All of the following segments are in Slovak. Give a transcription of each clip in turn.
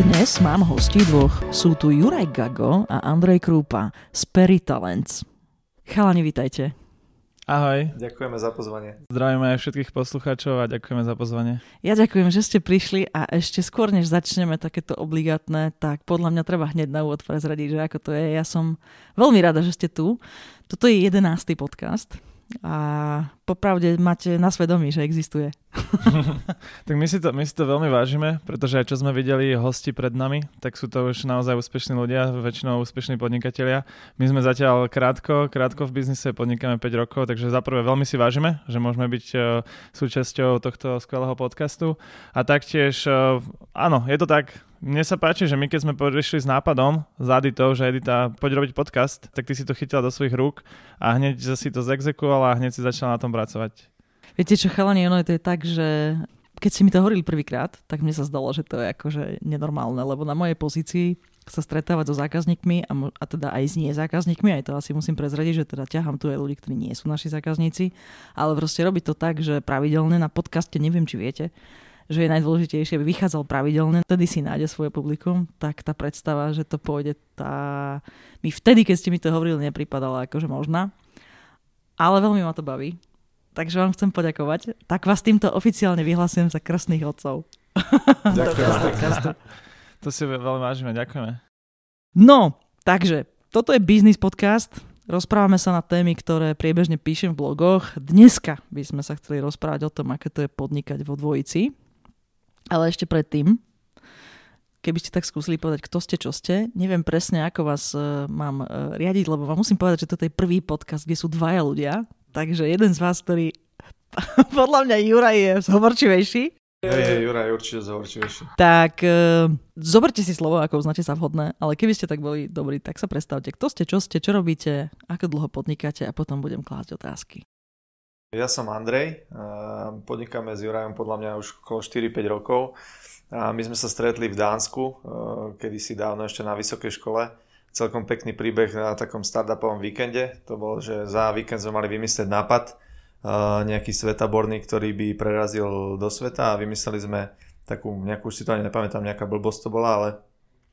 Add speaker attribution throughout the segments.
Speaker 1: Dnes mám hosti dvoch. Sú tu Juraj Gago a Andrej Krúpa z Perry Talents. Chalani, vítajte.
Speaker 2: Ahoj.
Speaker 3: Ďakujeme za pozvanie.
Speaker 2: Zdravíme aj všetkých poslucháčov a ďakujeme za pozvanie.
Speaker 1: Ja ďakujem, že ste prišli a ešte skôr, než začneme takéto obligátne, tak podľa mňa treba hneď na úvod prezradiť, že ako to je. Ja som veľmi rada, že ste tu. Toto je jedenácty podcast a popravde máte na svedomí, že existuje.
Speaker 2: tak my si, to, my si to veľmi vážime, pretože aj čo sme videli hosti pred nami, tak sú to už naozaj úspešní ľudia, väčšinou úspešní podnikatelia. My sme zatiaľ krátko, krátko v biznise, podnikáme 5 rokov, takže za prvé veľmi si vážime, že môžeme byť uh, súčasťou tohto skvelého podcastu. A taktiež, uh, áno, je to tak, mne sa páči, že my keď sme prišli s nápadom z Aditou, že Edita, poď robiť podcast, tak ty si to chytila do svojich rúk a hneď si to zexekuovala a hneď si začala na tom pracovať.
Speaker 1: Viete čo, chalani, ono to je tak, že keď si mi to hovorili prvýkrát, tak mne sa zdalo, že to je akože nenormálne, lebo na mojej pozícii sa stretávať so zákazníkmi a, a teda aj s nie zákazníkmi, aj to asi musím prezradiť, že teda ťahám tu aj ľudí, ktorí nie sú naši zákazníci, ale proste robiť to tak, že pravidelne na podcaste, neviem či viete, že je najdôležitejšie, aby vychádzal pravidelne, vtedy si nájde svoje publikum, tak tá predstava, že to pôjde, tá mi vtedy, keď ste mi to hovorili, nepripadala akože možná. Ale veľmi ma to baví. Takže vám chcem poďakovať. Tak vás týmto oficiálne vyhlasujem za krstných otcov.
Speaker 2: Ďakujem. to si veľmi vážime, ďakujeme.
Speaker 1: No, takže, toto je biznis podcast. Rozprávame sa na témy, ktoré priebežne píšem v blogoch. Dneska by sme sa chceli rozprávať o tom, aké to je podnikať vo dvojici. Ale ešte predtým, keby ste tak skúsili povedať, kto ste, čo ste, neviem presne, ako vás uh, mám uh, riadiť, lebo vám musím povedať, že toto je prvý podcast, kde sú dvaja ľudia, takže jeden z vás, ktorý podľa mňa Juraj je zhovorčivejší.
Speaker 3: Hej, hej, Juraj je určite zhovorčivejší.
Speaker 1: Tak uh, zoberte si slovo, ako uznáte sa vhodné, ale keby ste tak boli dobrí, tak sa predstavte, kto ste, čo ste, čo robíte, ako dlho podnikáte a potom budem klásť otázky.
Speaker 3: Ja som Andrej, podnikáme s Jurajom podľa mňa už okolo 4-5 rokov. A my sme sa stretli v Dánsku, kedysi dávno ešte na vysokej škole. Celkom pekný príbeh na takom startupovom víkende. To bolo, že za víkend sme mali vymyslieť nápad, nejaký svetaborný, ktorý by prerazil do sveta a vymysleli sme takú, nejakú, už si to ani nepamätám, nejaká blbosť to bola, ale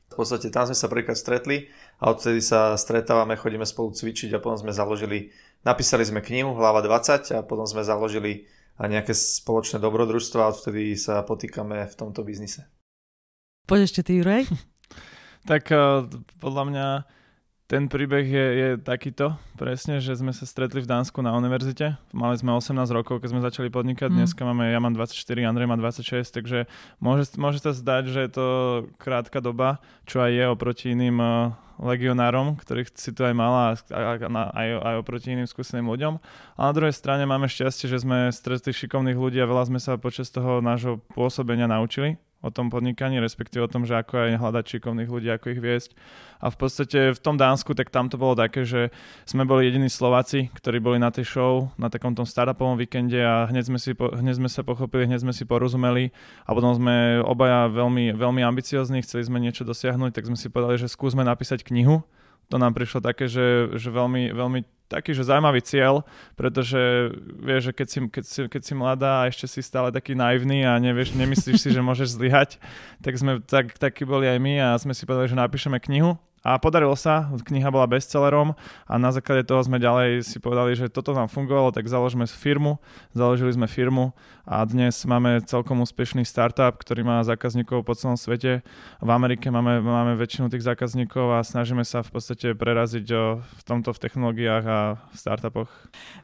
Speaker 3: v podstate tam sme sa prvýkrát stretli a odtedy sa stretávame, chodíme spolu cvičiť a potom sme založili Napísali sme knihu Hlava 20 a potom sme založili nejaké spoločné dobrodružstvo a odtedy sa potýkame v tomto biznise.
Speaker 1: Poď ešte ty, Juraj.
Speaker 2: tak uh, podľa mňa ten príbeh je, je takýto, presne, že sme sa stretli v Dánsku na univerzite. Mali sme 18 rokov, keď sme začali podnikať. Mm. Dneska máme, ja mám 24, Andrej má 26, takže môže, môže sa zdať, že je to krátka doba, čo aj je oproti iným uh, legionárom, ktorých si tu aj mala a, aj, aj oproti iným skúseným ľuďom. A na druhej strane máme šťastie, že sme stretli šikovných ľudí a veľa sme sa počas toho nášho pôsobenia naučili o tom podnikaní, respektíve o tom, že ako aj hľadať šikovných ľudí, ako ich viesť. A v podstate v tom Dánsku, tak tam to bolo také, že sme boli jediní Slováci, ktorí boli na tej show, na takom tom startupovom víkende a hneď sme, si, hneď sme sa pochopili, hneď sme si porozumeli a potom sme obaja veľmi, veľmi ambiciozní, chceli sme niečo dosiahnuť, tak sme si povedali, že skúsme napísať knihu. To nám prišlo také, že, že veľmi, veľmi taký, že zaujímavý cieľ, pretože vieš, že keď si, keď, si, keď si mladá a ešte si stále taký naivný a nevieš, nemyslíš si, že môžeš zlyhať, tak sme tak, takí boli aj my a sme si povedali, že napíšeme knihu a podarilo sa, kniha bola bestsellerom a na základe toho sme ďalej si povedali, že toto nám fungovalo, tak založíme firmu, založili sme firmu a dnes máme celkom úspešný startup, ktorý má zákazníkov po celom svete. V Amerike máme, máme väčšinu tých zákazníkov a snažíme sa v podstate preraziť o, v tomto v technológiách a v startupoch.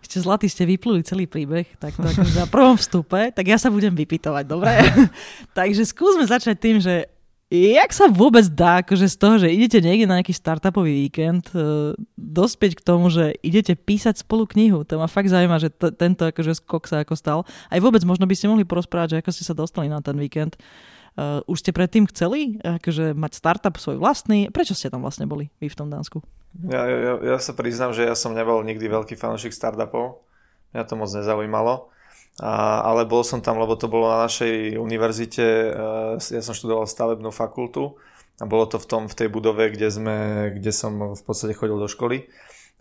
Speaker 1: Ešte zlatý ste vypluli celý príbeh, tak to akože na prvom vstupe, tak ja sa budem vypitovať, dobre? Takže skúsme začať tým, že Jak sa vôbec dá, akože z toho, že idete niekde na nejaký startupový víkend, uh, dospieť k tomu, že idete písať spolu knihu? To ma fakt zaujíma, že t- tento akože skok sa ako stal. Aj vôbec možno by ste mohli porozprávať, že ako ste sa dostali na ten víkend. Uh, už ste predtým chceli akože mať startup svoj vlastný? Prečo ste tam vlastne boli vy v tom Dánsku?
Speaker 3: Ja, ja, ja sa priznám, že ja som nebol nikdy veľký fanúšik startupov. Mňa to moc nezaujímalo. A, ale bol som tam, lebo to bolo na našej univerzite. Ja som študoval stavebnú fakultu a bolo to v, tom, v tej budove, kde, sme, kde som v podstate chodil do školy.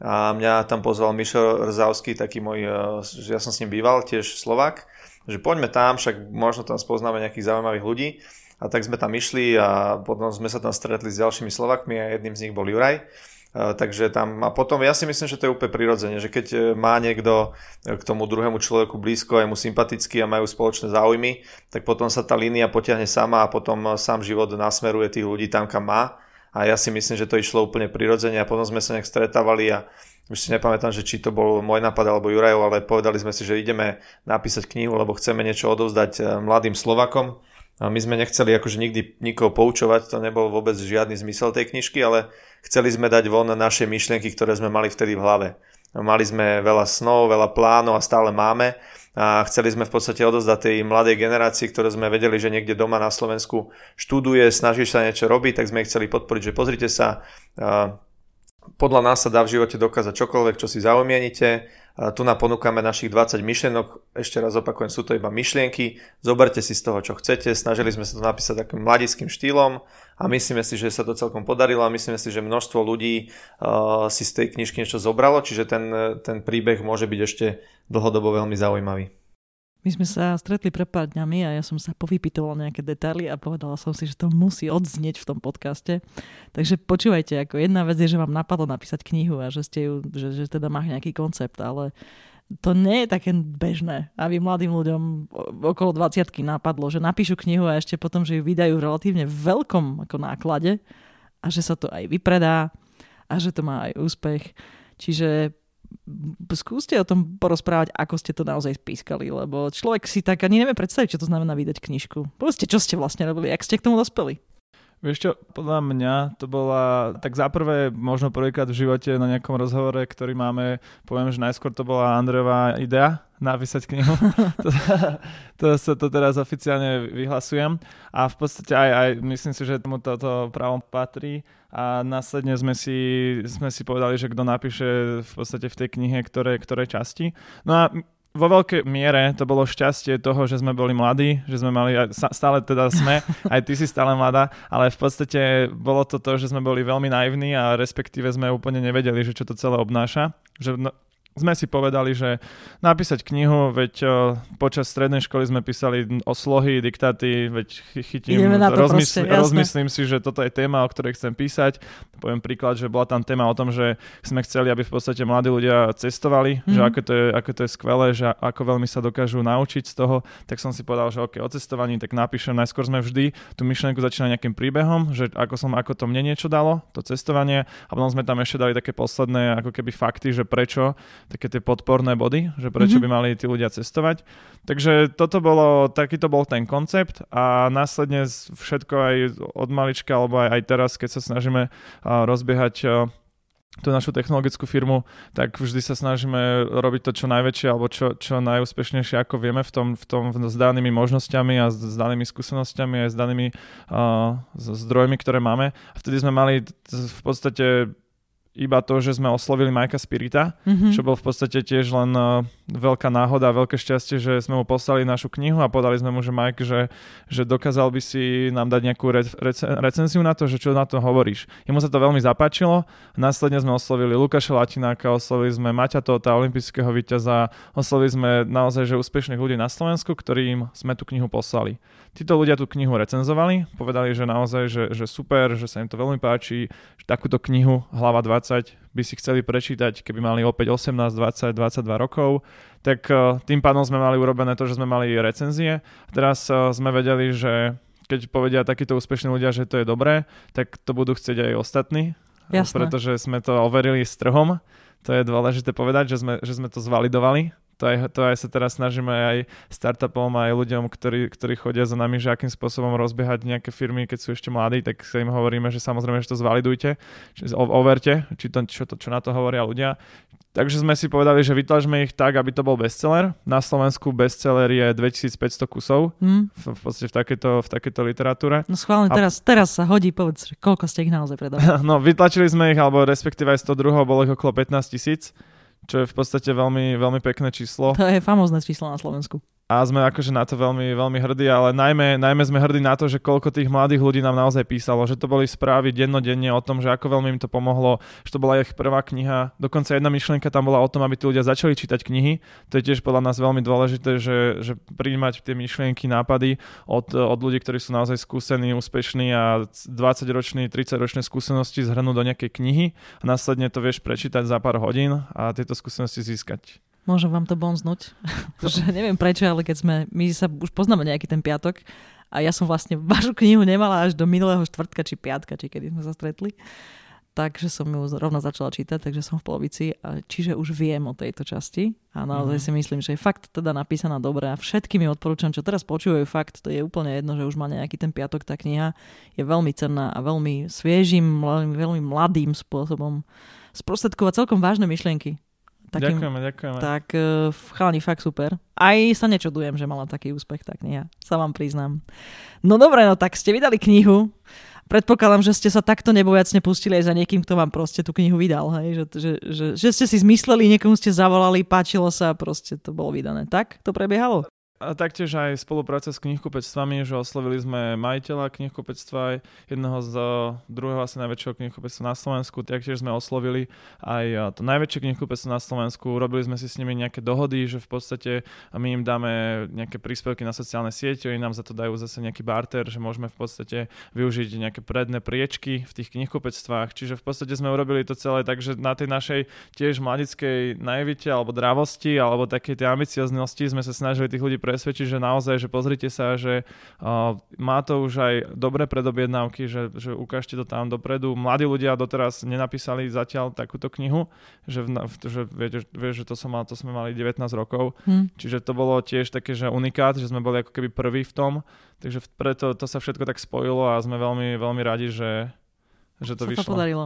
Speaker 3: A mňa tam pozval Mišo Rzavský, taký môj, ja som s ním býval, tiež Slovak, že poďme tam, však možno tam spoznáme nejakých zaujímavých ľudí. A tak sme tam išli a potom sme sa tam stretli s ďalšími Slovakmi a jedným z nich bol Juraj. Takže tam, a potom ja si myslím, že to je úplne prirodzene, že keď e, má niekto e, k tomu druhému človeku blízko, je mu sympatický a majú spoločné záujmy, tak potom sa tá línia potiahne sama a potom e, sám život nasmeruje tých ľudí tam, kam má. A ja si myslím, že to išlo úplne prirodzene a potom sme sa nejak stretávali a už si nepamätám, že či to bol môj nápad alebo Jurajov, ale povedali sme si, že ideme napísať knihu, lebo chceme niečo odovzdať mladým Slovakom a my sme nechceli akože nikdy nikoho poučovať, to nebol vôbec žiadny zmysel tej knižky, ale chceli sme dať von naše myšlienky, ktoré sme mali vtedy v hlave. Mali sme veľa snov, veľa plánov a stále máme a chceli sme v podstate odozdať tej mladej generácii, ktoré sme vedeli, že niekde doma na Slovensku študuje, snaží sa niečo robiť, tak sme ich chceli podporiť, že pozrite sa, podľa nás sa dá v živote dokázať čokoľvek, čo si zaumienite, tu nám ponúkame našich 20 myšlienok, ešte raz opakujem, sú to iba myšlienky, zoberte si z toho, čo chcete, snažili sme sa to napísať takým mladickým štýlom a myslíme si, že sa to celkom podarilo a myslíme si, že množstvo ľudí uh, si z tej knižky niečo zobralo, čiže ten, ten príbeh môže byť ešte dlhodobo veľmi zaujímavý.
Speaker 1: My sme sa stretli pred pár dňami a ja som sa povypitovala nejaké detaily a povedala som si, že to musí odznieť v tom podcaste. Takže počúvajte, ako jedna vec je, že vám napadlo napísať knihu a že, ste ju, že, že teda má nejaký koncept, ale to nie je také bežné, aby mladým ľuďom okolo 20 napadlo, že napíšu knihu a ešte potom, že ju vydajú v relatívne veľkom ako náklade a že sa to aj vypredá a že to má aj úspech. Čiže skúste o tom porozprávať, ako ste to naozaj spískali, lebo človek si tak ani nevie predstaviť, čo to znamená vydať knižku. Povedzte, čo ste vlastne robili, ak ste k tomu dospeli.
Speaker 2: Vieš čo, podľa mňa to bola, tak zaprvé možno prvýkrát v živote na nejakom rozhovore, ktorý máme, poviem, že najskôr to bola Andrejová idea napísať knihu. to, to, to, to teraz oficiálne vyhlasujem a v podstate aj, aj myslím si, že tomu toto právom patrí a následne sme si, sme si povedali, že kto napíše v podstate v tej knihe, ktoré, ktoré časti. No a vo veľkej miere to bolo šťastie toho, že sme boli mladí, že sme mali, stále teda sme, aj ty si stále mladá, ale v podstate bolo to to, že sme boli veľmi naivní a respektíve sme úplne nevedeli, že čo to celé obnáša. Že no, sme si povedali, že napísať knihu, veď o, počas strednej školy sme písali o slohy, diktáty, veď chytím, rozmysl- proste, rozmyslím si, že toto je téma, o ktorej chcem písať. Poviem príklad, že bola tam téma o tom, že sme chceli, aby v podstate mladí ľudia cestovali, mm-hmm. že mhm. ako to, je, ako to je skvelé, že ako veľmi sa dokážu naučiť z toho, tak som si povedal, že OK, o cestovaní, tak napíšem, najskôr sme vždy tú myšlienku začínali nejakým príbehom, že ako som, ako to mne niečo dalo, to cestovanie, a potom sme tam ešte dali také posledné ako keby fakty, že prečo také tie podporné body, že prečo mm-hmm. by mali tí ľudia cestovať. Takže toto bolo, takýto bol ten koncept a následne všetko aj od malička, alebo aj, aj teraz, keď sa snažíme rozbiehať tú našu technologickú firmu, tak vždy sa snažíme robiť to čo najväčšie alebo čo, čo najúspešnejšie, ako vieme v tom, v tom s danými možnosťami a s, danými skúsenosťami aj s danými uh, zdrojmi, ktoré máme. A vtedy sme mali v podstate iba to, že sme oslovili Majka Spirita, mm-hmm. čo bol v podstate tiež len uh, veľká náhoda a veľké šťastie, že sme mu poslali našu knihu a podali sme mu, že Mike, že, že dokázal by si nám dať nejakú re, rec, recenziu na to, že čo na to hovoríš. Jemu sa to veľmi zapáčilo. Následne sme oslovili Lukáša Latináka, oslovili sme Maťa Tota, olympijského víťaza, oslovili sme naozaj že úspešných ľudí na Slovensku, ktorým sme tú knihu poslali. Títo ľudia tú knihu recenzovali, povedali, že naozaj, že, že super, že sa im to veľmi páči, že takúto knihu Hlava 20 by si chceli prečítať, keby mali opäť 18, 20, 22 rokov, tak uh, tým pádom sme mali urobené to, že sme mali recenzie. Teraz uh, sme vedeli, že keď povedia takíto úspešní ľudia, že to je dobré, tak to budú chcieť aj ostatní.
Speaker 1: Jasné.
Speaker 2: Pretože sme to overili s trhom. To je dôležité povedať, že sme, že sme to zvalidovali to aj, to aj sa teraz snažíme aj startupom, aj ľuďom, ktorí, ktorí chodia za nami, že akým spôsobom rozbiehať nejaké firmy, keď sú ešte mladí, tak sa im hovoríme, že samozrejme, že to zvalidujte, či, overte, či to, čo, to, čo na to hovoria ľudia. Takže sme si povedali, že vytlačme ich tak, aby to bol bestseller. Na Slovensku bestseller je 2500 kusov hmm. v, v podstate v takéto, v takéto literatúre.
Speaker 1: No schválne, a... teraz, teraz sa hodí, povedz, koľko ste ich naozaj predali.
Speaker 2: no, vytlačili sme ich, alebo respektíve aj 102, bolo ich okolo 15 tisíc, čo je v podstate veľmi, veľmi pekné číslo.
Speaker 1: To je famózne číslo na Slovensku
Speaker 2: a sme akože na to veľmi, veľmi hrdí, ale najmä, najmä sme hrdí na to, že koľko tých mladých ľudí nám naozaj písalo, že to boli správy dennodenne o tom, že ako veľmi im to pomohlo, že to bola ich prvá kniha. Dokonca jedna myšlienka tam bola o tom, aby tí ľudia začali čítať knihy. To je tiež podľa nás veľmi dôležité, že, že prijímať tie myšlienky, nápady od, od ľudí, ktorí sú naozaj skúsení, úspešní a 20-roční, 30-ročné skúsenosti zhrnúť do nejakej knihy a následne to vieš prečítať za pár hodín a tieto skúsenosti získať.
Speaker 1: Môžem vám to bonznúť. že neviem prečo, ale keď sme, my sa už poznáme nejaký ten piatok a ja som vlastne vašu knihu nemala až do minulého štvrtka či piatka, či kedy sme sa stretli. Takže som ju rovno začala čítať, takže som v polovici, a čiže už viem o tejto časti a naozaj mm-hmm. si myslím, že je fakt teda napísaná dobre a všetkým mi odporúčam, čo teraz počúvajú fakt, to je úplne jedno, že už má nejaký ten piatok, tá kniha je veľmi cenná a veľmi sviežým, veľmi, veľmi mladým spôsobom sprostredkovať celkom vážne myšlienky
Speaker 2: Takým, ďakujeme, ďakujeme.
Speaker 1: Tak uh, chalani, fakt super. Aj sa nečudujem, že mala taký úspech, tak nie, sa vám priznám. No dobre, no tak ste vydali knihu. Predpokladám, že ste sa takto nebojacne pustili aj za niekým, kto vám proste tú knihu vydal, hej? Že, že, že, že ste si zmysleli, niekomu ste zavolali, páčilo sa a proste to bolo vydané. Tak to prebiehalo?
Speaker 2: A taktiež aj spolupráca s knihkupectvami, že oslovili sme majiteľa knihkupectva, jedného z druhého asi najväčšieho knihkupectva na Slovensku, taktiež sme oslovili aj to najväčšie knihkupectvo na Slovensku, robili sme si s nimi nejaké dohody, že v podstate my im dáme nejaké príspevky na sociálne siete, oni nám za to dajú zase nejaký barter, že môžeme v podstate využiť nejaké predné priečky v tých knihkupectvách, čiže v podstate sme urobili to celé tak, že na tej našej tiež mladickej naivite alebo dravosti alebo takej tej ambicioznosti sme sa snažili tých ľudí pre presvedčiť, že naozaj, že pozrite sa, že uh, má to už aj dobré predobjednávky, že, že ukážte to tam dopredu. Mladí ľudia doteraz nenapísali zatiaľ takúto knihu, že, v, že viete, vieš, že to, som mal, to sme mali 19 rokov, hmm. čiže to bolo tiež také, že unikát, že sme boli ako keby prví v tom, takže preto to sa všetko tak spojilo a sme veľmi, veľmi radi, že, že to sa vyšlo.
Speaker 1: to podarilo.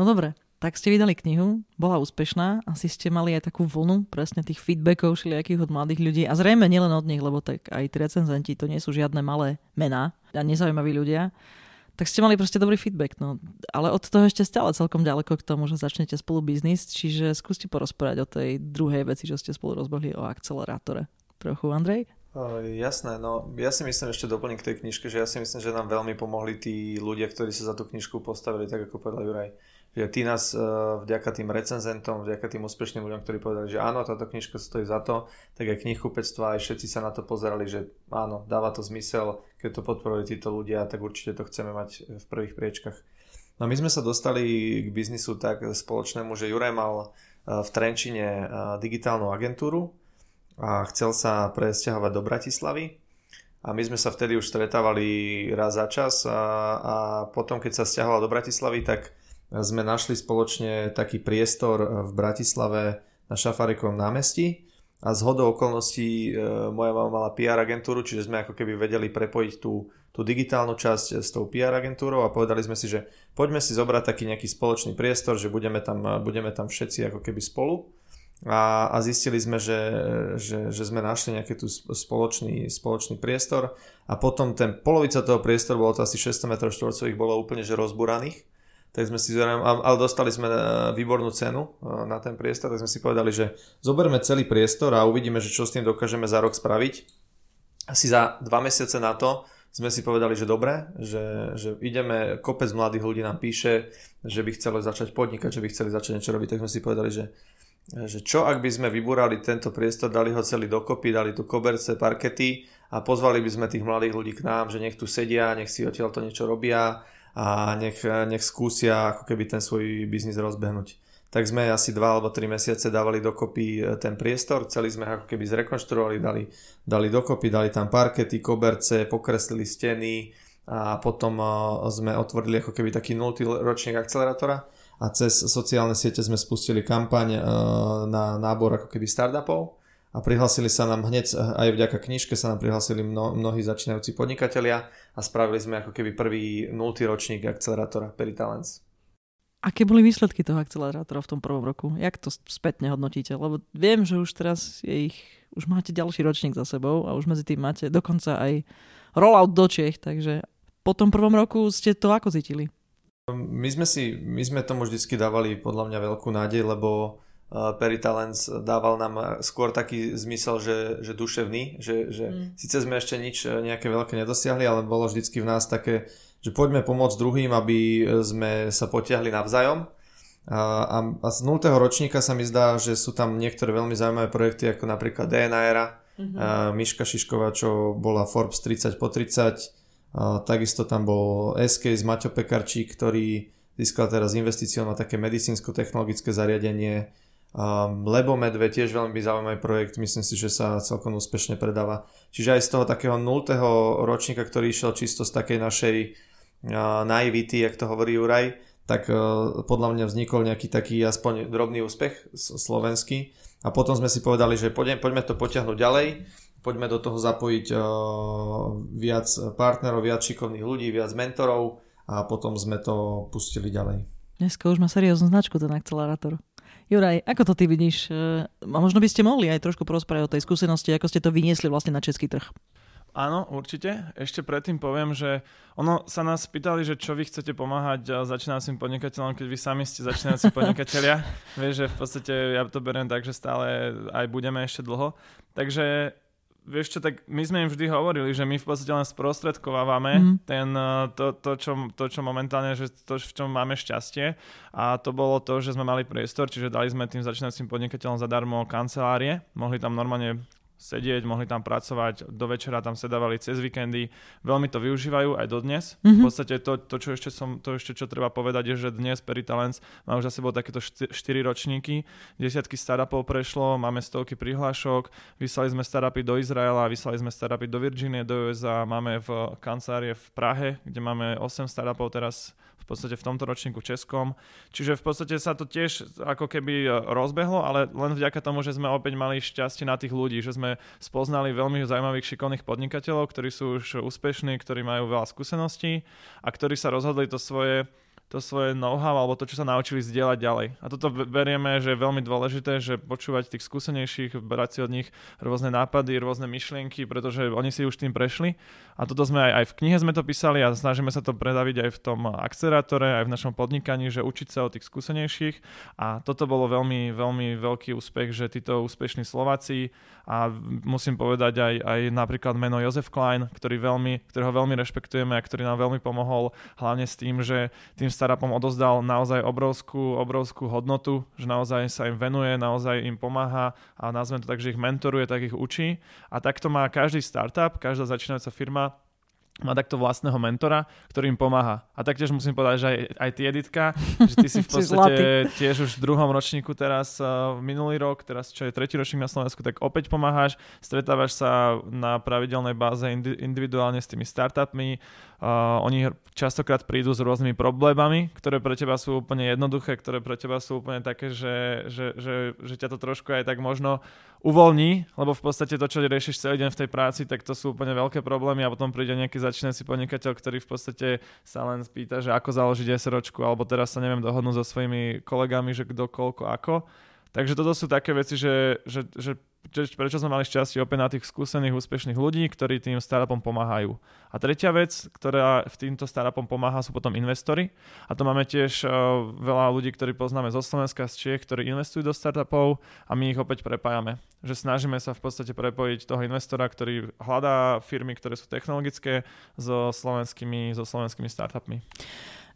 Speaker 1: No dobre, tak ste vydali knihu, bola úspešná, asi ste mali aj takú vlnu presne tých feedbackov všelijakých od mladých ľudí a zrejme nielen od nich, lebo tak aj tí recenzenti to nie sú žiadne malé mená a nezaujímaví ľudia, tak ste mali proste dobrý feedback. No. Ale od toho ešte stále celkom ďaleko k tomu, že začnete spolu biznis, čiže skúste porozprávať o tej druhej veci, čo ste spolu rozbehli o akcelerátore. Trochu, Andrej?
Speaker 3: Uh, jasné, no ja si myslím ešte doplním k tej knižke, že ja si myslím, že nám veľmi pomohli tí ľudia, ktorí sa za tú knižku postavili, tak ako povedal Juraj že ty nás e, vďaka tým recenzentom, vďaka tým úspešným ľuďom, ktorí povedali, že áno, táto knižka stojí za to, tak aj knihkupectva, aj všetci sa na to pozerali, že áno, dáva to zmysel, keď to podporovali títo ľudia, tak určite to chceme mať v prvých priečkach. No my sme sa dostali k biznisu tak spoločnému, že Juraj mal e, v Trenčine e, digitálnu agentúru a chcel sa presťahovať do Bratislavy. A my sme sa vtedy už stretávali raz za čas a, a potom, keď sa stiahoval do Bratislavy, tak sme našli spoločne taký priestor v Bratislave na Šafarekovom námestí a z hodou okolností e, moja mama mala PR agentúru, čiže sme ako keby vedeli prepojiť tú, tú digitálnu časť s tou PR agentúrou a povedali sme si, že poďme si zobrať taký nejaký spoločný priestor, že budeme tam, budeme tam všetci ako keby spolu. A, a zistili sme, že, že, že sme našli nejaký tu spoločný, spoločný priestor. A potom ten polovica toho priestoru, bolo to asi 600 m štvorcových, bolo úplne že rozburaných tak sme si ale dostali sme e, výbornú cenu e, na ten priestor, tak sme si povedali, že zoberme celý priestor a uvidíme, že čo s tým dokážeme za rok spraviť. Asi za dva mesiace na to sme si povedali, že dobre, že, že ideme, kopec mladých ľudí nám píše, že by chceli začať podnikať, že by chceli začať niečo robiť, tak sme si povedali, že, že čo ak by sme vybúrali tento priestor, dali ho celý dokopy, dali tu koberce, parkety a pozvali by sme tých mladých ľudí k nám, že nech tu sedia, nech si odtiaľ to niečo robia, a nech, nech skúsia ako keby ten svoj biznis rozbehnúť. Tak sme asi 2 alebo 3 mesiace dávali dokopy e, ten priestor, celý sme ako keby zrekonštruovali, dali, dali dokopy, dali tam parkety, koberce, pokreslili steny a potom e, sme otvorili ako keby taký 0. ročník akcelerátora a cez sociálne siete sme spustili kampaň e, na nábor ako keby startupov a prihlasili sa nám hneď, aj vďaka knižke sa nám prihlasili mno, mnohí začínajúci podnikatelia a spravili sme ako keby prvý nultý ročník akcelerátora Peritalens.
Speaker 1: Aké boli výsledky toho akcelerátora v tom prvom roku? Jak to spätne hodnotíte? Lebo viem, že už teraz je ich, už máte ďalší ročník za sebou a už medzi tým máte dokonca aj rollout do Čech, takže po tom prvom roku ste to ako cítili?
Speaker 3: My sme, si, my sme tomu vždycky dávali podľa mňa veľkú nádej, lebo uh, Peritalens dával nám skôr taký zmysel, že, že duševný, že, že mm. síce sme ešte nič nejaké veľké nedosiahli, ale bolo vždycky v nás také že poďme pomôcť druhým, aby sme sa potiahli navzájom. A, a, a z 0. ročníka sa mi zdá, že sú tam niektoré veľmi zaujímavé projekty, ako napríklad DNA era, mm-hmm. a Miška Šišková, čo bola Forbes 30 po 30, a takisto tam bol SK z Maťo Pekarčík, ktorý získal teraz investíciu na také medicínsko-technologické zariadenie. Um, Lebo Medve tiež veľmi zaujímavý projekt, myslím si, že sa celkom úspešne predáva. Čiže aj z toho takého 0. ročníka, ktorý išiel čisto z takej našej naivity, jak to hovorí Juraj, tak e, podľa mňa vznikol nejaký taký aspoň drobný úspech slovenský a potom sme si povedali, že poďme, poďme to potiahnuť ďalej, poďme do toho zapojiť uh, viac partnerov, viac šikovných ľudí, viac mentorov a potom sme to pustili ďalej.
Speaker 1: Dneska už má serióznu značku ten akcelerátor. Juraj, ako to ty vidíš? E, a možno by ste mohli aj trošku porozprávať o tej skúsenosti, ako ste to vyniesli vlastne na český trh.
Speaker 2: Áno, určite. Ešte predtým poviem, že ono sa nás pýtali, že čo vy chcete pomáhať začínajúcim podnikateľom, keď vy sami ste začínajúci podnikatelia. Vieš, že v podstate ja to beriem tak, že stále aj budeme ešte dlho. Takže vieš čo, tak my sme im vždy hovorili, že my v podstate len sprostredkovávame mm. ten, to, to, čo, to, čo momentálne, že to, v čom máme šťastie a to bolo to, že sme mali priestor, čiže dali sme tým začínajúcim podnikateľom zadarmo kancelárie, mohli tam normálne sedieť, mohli tam pracovať, do večera tam sedávali cez víkendy, veľmi to využívajú aj dodnes. Mm-hmm. V podstate to, to, čo ešte som, to ešte čo treba povedať je, že dnes Peritalens má už za sebou takéto 4 ročníky, desiatky startupov prešlo, máme stovky prihlášok, vyslali sme startupy do Izraela, vyslali sme startupy do Virginie, do USA, máme v kancelárie v Prahe, kde máme 8 startupov teraz podstate v tomto ročníku českom. Čiže v podstate sa to tiež ako keby e, rozbehlo, ale len vďaka tomu, že sme opäť mali šťastie na tých ľudí, že sme spoznali veľmi zaujímavých šikovných podnikateľov, ktorí sú už úspešní, ktorí majú veľa skúseností a ktorí sa rozhodli to svoje to svoje know-how alebo to, čo sa naučili zdieľať ďalej. A toto berieme, že je veľmi dôležité, že počúvať tých skúsenejších, brať si od nich rôzne nápady, rôzne myšlienky, pretože oni si už tým prešli. A toto sme aj, aj v knihe sme to písali a snažíme sa to predaviť aj v tom akcelerátore, aj v našom podnikaní, že učiť sa od tých skúsenejších. A toto bolo veľmi, veľmi veľký úspech, že títo úspešní Slováci a musím povedať aj, aj napríklad meno Jozef Klein, ktorý veľmi, ktorého veľmi rešpektujeme a ktorý nám veľmi pomohol hlavne s tým, že tým startupom odozdal naozaj obrovskú, obrovskú hodnotu, že naozaj sa im venuje, naozaj im pomáha a nazvem to tak, že ich mentoruje, tak ich učí. A takto má každý startup, každá začínajúca firma má takto vlastného mentora, ktorý im pomáha. A taktiež musím povedať, že aj, aj ty, Editka, že ty si v podstate tiež už v druhom ročníku teraz, uh, minulý rok, teraz čo je tretí ročník na Slovensku, tak opäť pomáhaš, stretávaš sa na pravidelnej báze individuálne s tými startupmi, Uh, oni častokrát prídu s rôznymi problémami, ktoré pre teba sú úplne jednoduché, ktoré pre teba sú úplne také, že, že, že, že ťa to trošku aj tak možno uvoľní, lebo v podstate to, čo riešiš celý deň v tej práci, tak to sú úplne veľké problémy a potom príde nejaký začínajúci podnikateľ, ktorý v podstate sa len spýta, že ako založiť SROčku, alebo teraz sa neviem dohodnúť so svojimi kolegami, že kto, koľko, ako. Takže toto sú také veci, že, že, že prečo sme mali šťastie opäť na tých skúsených, úspešných ľudí, ktorí tým startupom pomáhajú. A tretia vec, ktorá v týmto startupom pomáha, sú potom investori. A to máme tiež uh, veľa ľudí, ktorí poznáme zo Slovenska, z Čiech, ktorí investujú do startupov a my ich opäť prepájame. Že snažíme sa v podstate prepojiť toho investora, ktorý hľadá firmy, ktoré sú technologické so slovenskými, so slovenskými startupmi.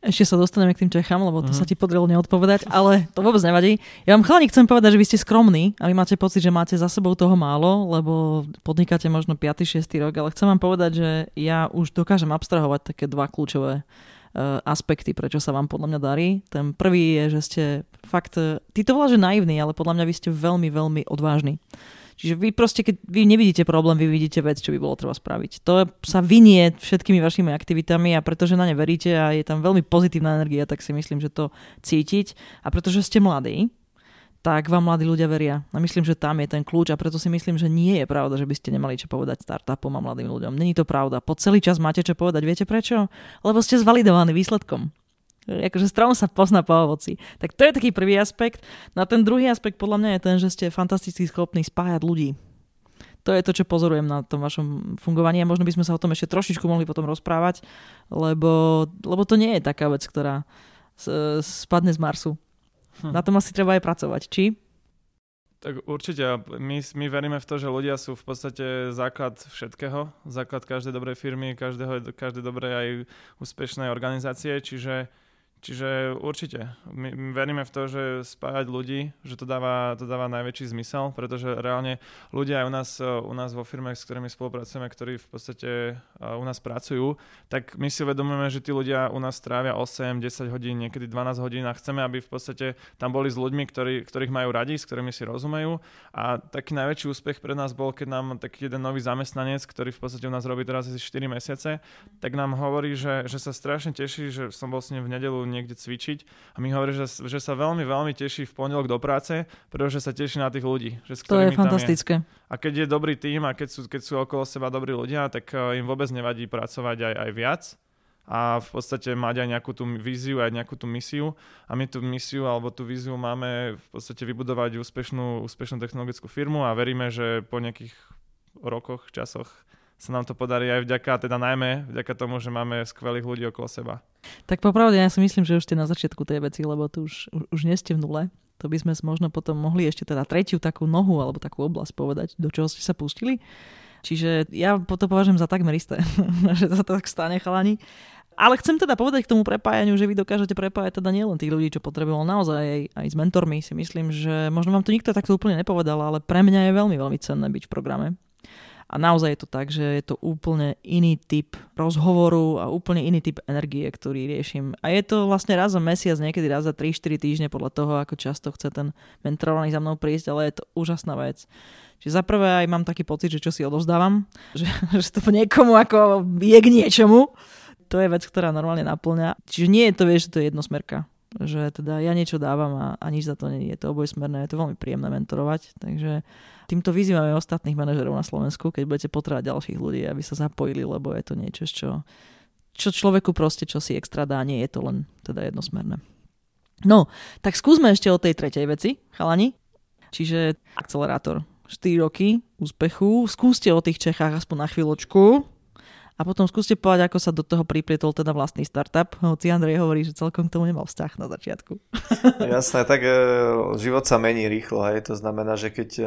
Speaker 1: Ešte sa dostaneme k tým Čechám, lebo to mm-hmm. sa ti podarilo neodpovedať, ale to vôbec nevadí. Ja vám chalani chcem povedať, že vy ste skromní a vy máte pocit, že máte za sebou toho málo, lebo podnikáte možno 5. 6. rok, ale chcem vám povedať, že ja už dokážem abstrahovať také dva kľúčové uh, aspekty, prečo sa vám podľa mňa darí. Ten prvý je, že ste fakt, ty to voláš, že naivný, ale podľa mňa vy ste veľmi, veľmi odvážni. Čiže vy proste, keď vy nevidíte problém, vy vidíte vec, čo by bolo treba spraviť. To sa vynie všetkými vašimi aktivitami a pretože na ne veríte a je tam veľmi pozitívna energia, tak si myslím, že to cítiť. A pretože ste mladí, tak vám mladí ľudia veria. A myslím, že tam je ten kľúč a preto si myslím, že nie je pravda, že by ste nemali čo povedať startupom a mladým ľuďom. Není to pravda. Po celý čas máte čo povedať. Viete prečo? Lebo ste zvalidovaní výsledkom. Akože strom sa pozná po ovoci. Tak to je taký prvý aspekt. No a ten druhý aspekt podľa mňa je ten, že ste fantasticky schopní spájať ľudí. To je to, čo pozorujem na tom vašom fungovaní a možno by sme sa o tom ešte trošičku mohli potom rozprávať, lebo, lebo to nie je taká vec, ktorá spadne z Marsu. Hm. Na tom asi treba aj pracovať, či?
Speaker 2: Tak určite. My, my veríme v to, že ľudia sú v podstate základ všetkého. Základ každej dobrej firmy, každého, každej dobrej aj úspešnej organizácie. Čiže Čiže určite. My, veríme v to, že spájať ľudí, že to dáva, to dáva najväčší zmysel, pretože reálne ľudia aj u nás, u nás vo firme, s ktorými spolupracujeme, ktorí v podstate u nás pracujú, tak my si uvedomujeme, že tí ľudia u nás trávia 8, 10 hodín, niekedy 12 hodín a chceme, aby v podstate tam boli s ľuďmi, ktorí, ktorých majú radi, s ktorými si rozumejú. A taký najväčší úspech pre nás bol, keď nám taký jeden nový zamestnanec, ktorý v podstate u nás robí teraz asi 4 mesiace, tak nám hovorí, že, že sa strašne teší, že som bol s ním v nedelu niekde cvičiť a mi hovorí, že, že sa veľmi, veľmi teší v pondelok do práce, pretože sa teší na tých ľudí. Že s
Speaker 1: to je fantastické.
Speaker 2: Je. A keď je dobrý tým a keď sú, keď sú okolo seba dobrí ľudia, tak eh, im vôbec nevadí pracovať aj, aj viac a v podstate mať aj nejakú tú víziu, aj nejakú tú misiu. A my tú misiu alebo tú víziu máme v podstate vybudovať úspešnú, úspešnú technologickú firmu a veríme, že po nejakých rokoch, časoch sa nám to podarí aj vďaka, teda najmä vďaka tomu, že máme skvelých ľudí okolo seba.
Speaker 1: Tak popravde, ja si myslím, že už ste na začiatku tej veci, lebo tu už, už nie ste v nule. To by sme možno potom mohli ešte teda tretiu takú nohu alebo takú oblasť povedať, do čoho ste sa pustili. Čiže ja to považujem za takmer isté, že sa to tak stane, chalani. Ale chcem teda povedať k tomu prepájaniu, že vy dokážete prepájať teda nielen tých ľudí, čo potrebujú, naozaj aj, aj s mentormi si myslím, že možno vám to nikto takto úplne nepovedal, ale pre mňa je veľmi, veľmi cenné byť v programe. A naozaj je to tak, že je to úplne iný typ rozhovoru a úplne iný typ energie, ktorý riešim. A je to vlastne raz za mesiac, niekedy raz za 3-4 týždne podľa toho, ako často chce ten mentorovaný za mnou prísť, ale je to úžasná vec. Čiže za prvé aj mám taký pocit, že čo si odovzdávam, že, že to niekomu ako je k niečomu. To je vec, ktorá normálne naplňa. Čiže nie je to, vieš, že to je jednosmerka že teda ja niečo dávam a, a nič za to nie je to obojsmerné, je to veľmi príjemné mentorovať, takže týmto vyzývame ostatných manažerov na Slovensku, keď budete potrebovať ďalších ľudí, aby sa zapojili, lebo je to niečo, čo, čo človeku proste čo si extra dá, nie je to len teda jednosmerné. No, tak skúsme ešte o tej tretej veci, chalani. Čiže akcelerátor. 4 roky úspechu. Skúste o tých Čechách aspoň na chvíľočku. A potom skúste povedať, ako sa do toho priplietol teda vlastný startup. Hoci Andrej hovorí, že celkom k tomu nemal vzťah na začiatku.
Speaker 3: Jasné, tak e, život sa mení rýchlo. Hej. To znamená, že keď e,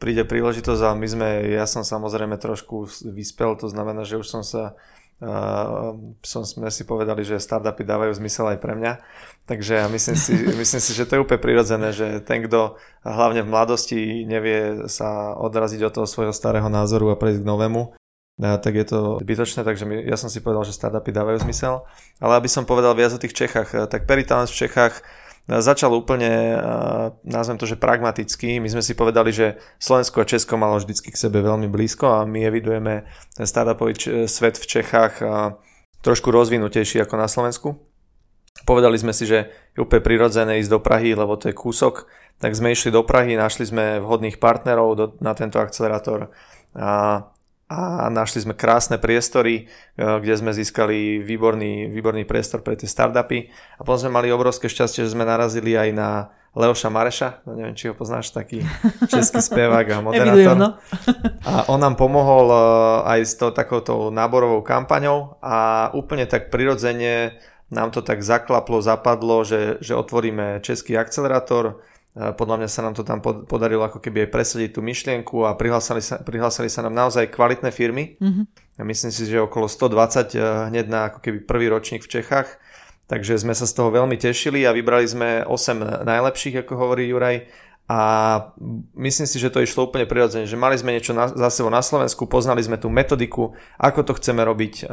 Speaker 3: príde príležitosť a my sme, ja som samozrejme trošku vyspel, to znamená, že už som sa Uh, som, sme si povedali, že startupy dávajú zmysel aj pre mňa. Takže ja myslím si, myslím si, že to je úplne prirodzené, že ten, kto hlavne v mladosti nevie sa odraziť od toho svojho starého názoru a prejsť k novému, tak je to zbytočné, takže my, ja som si povedal, že startupy dávajú zmysel. Ale aby som povedal viac o tých Čechách, eh, tak Peritalens v Čechách eh, začal úplne, eh, nazvem to, že pragmaticky. My sme si povedali, že Slovensko a Česko malo vždycky k sebe veľmi blízko a my evidujeme ten startupový svet v Čechách trošku rozvinutejší ako na Slovensku. Povedali sme si, že je úplne prirodzené ísť do Prahy, lebo to je kúsok. Tak sme išli do Prahy, našli sme vhodných partnerov do, na tento akcelerátor a a našli sme krásne priestory, e, kde sme získali výborný, výborný priestor pre tie startupy a potom sme mali obrovské šťastie, že sme narazili aj na Leoša Mareša, no neviem, či ho poznáš, taký český spevák a moderátor. no. a on nám pomohol e, aj s to, takouto náborovou kampaňou a úplne tak prirodzene nám to tak zaklaplo, zapadlo, že, že otvoríme český akcelerátor, podľa mňa sa nám to tam podarilo ako keby aj presadiť tú myšlienku a prihlásili sa, prihlásili sa nám naozaj kvalitné firmy. Mm-hmm. Ja myslím si, že okolo 120 eh, hneď na ako keby prvý ročník v Čechách. Takže sme sa z toho veľmi tešili a vybrali sme 8 najlepších, ako hovorí Juraj a myslím si, že to išlo úplne prirodzene, že mali sme niečo na, za sebou na Slovensku, poznali sme tú metodiku, ako to chceme robiť,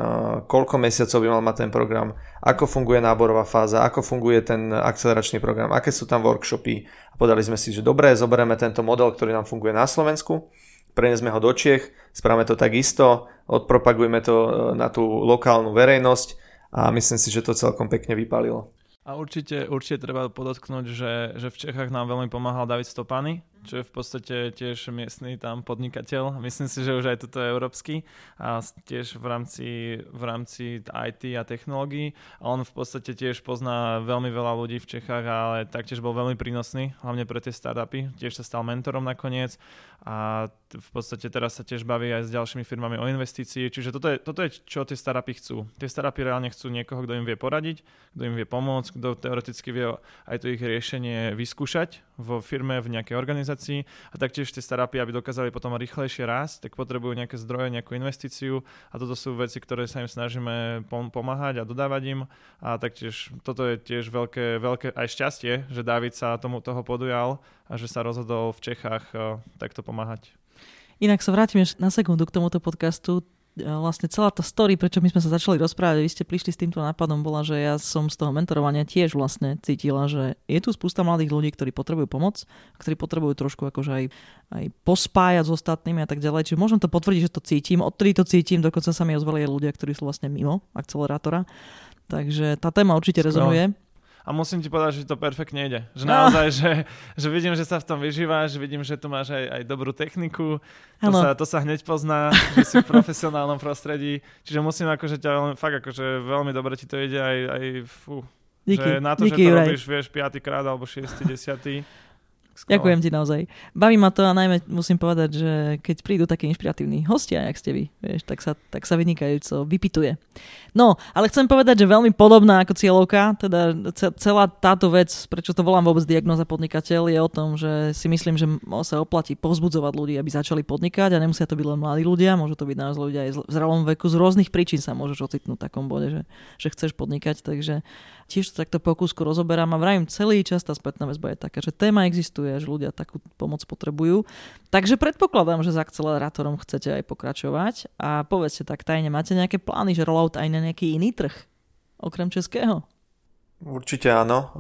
Speaker 3: koľko mesiacov by mal mať ten program, ako funguje náborová fáza, ako funguje ten akceleračný program, aké sú tam workshopy. A podali sme si, že dobre, zoberieme tento model, ktorý nám funguje na Slovensku, preniesme ho do Čiech, spravíme to takisto, odpropagujeme to na tú lokálnu verejnosť a myslím si, že to celkom pekne vypalilo.
Speaker 2: A určite, určite treba podotknúť, že, že v Čechách nám veľmi pomáhal David Stopany, čo je v podstate tiež miestny tam podnikateľ. Myslím si, že už aj toto je európsky a tiež v rámci, v rámci IT a technológií. A on v podstate tiež pozná veľmi veľa ľudí v Čechách, ale taktiež bol veľmi prínosný, hlavne pre tie startupy. Tiež sa stal mentorom nakoniec a v podstate teraz sa tiež baví aj s ďalšími firmami o investícii. Čiže toto je, toto je čo tie startupy chcú. Tie startupy reálne chcú niekoho, kto im vie poradiť, kto im vie pomôcť, kto teoreticky vie aj to ich riešenie vyskúšať vo firme, v nejakej organizácii a taktiež tie startupy, aby dokázali potom rýchlejšie rásť, tak potrebujú nejaké zdroje, nejakú investíciu a toto sú veci, ktoré sa im snažíme pomáhať a dodávať im a taktiež toto je tiež veľké, veľké aj šťastie, že David sa tomu toho podujal a že sa rozhodol v Čechách uh, takto pomáhať.
Speaker 1: Inak sa vrátim na sekundu k tomuto podcastu vlastne celá tá story, prečo my sme sa začali rozprávať, vy ste prišli s týmto nápadom, bola, že ja som z toho mentorovania tiež vlastne cítila, že je tu spústa mladých ľudí, ktorí potrebujú pomoc, ktorí potrebujú trošku akože aj, aj pospájať s ostatnými a tak ďalej. Čiže môžem to potvrdiť, že to cítim, odtedy to cítim, dokonca sa mi ozvali aj ľudia, ktorí sú vlastne mimo akcelerátora. Takže tá téma určite Skoro. rezonuje
Speaker 2: a musím ti povedať, že to perfektne ide. Že naozaj, že, že vidím, že sa v tom vyžívaš, vidím, že tu máš aj, aj dobrú techniku, to sa, to sa hneď pozná, že si v profesionálnom prostredí, čiže musím akože ťa veľmi, fakt akože veľmi dobre ti to ide aj, aj fú, díky, že na to, díky, že to Juraj. robíš, vieš, piatýkrát alebo šiestý, desiatý,
Speaker 1: Skoro. Ďakujem ti naozaj. Baví ma to a najmä musím povedať, že keď prídu takí inšpiratívni hostia, jak ste vy, vieš, tak sa, tak sa vynikajúco vypituje. No, ale chcem povedať, že veľmi podobná ako cieľovka, teda celá táto vec, prečo to volám vôbec diagnoza podnikateľ, je o tom, že si myslím, že sa oplatí povzbudzovať ľudí, aby začali podnikať a nemusia to byť len mladí ľudia, môžu to byť naozaj ľudia aj v zrelom veku, z rôznych príčin sa môžeš ocitnúť v takom bode, že, že chceš podnikať, takže tiež to takto po kúsku rozoberám a vravím, celý čas tá spätná väzba je taká, že téma existuje, že ľudia takú pomoc potrebujú. Takže predpokladám, že s akcelerátorom chcete aj pokračovať a povedzte tak tajne, máte nejaké plány, že rollout aj na nejaký iný trh, okrem českého?
Speaker 3: Určite áno.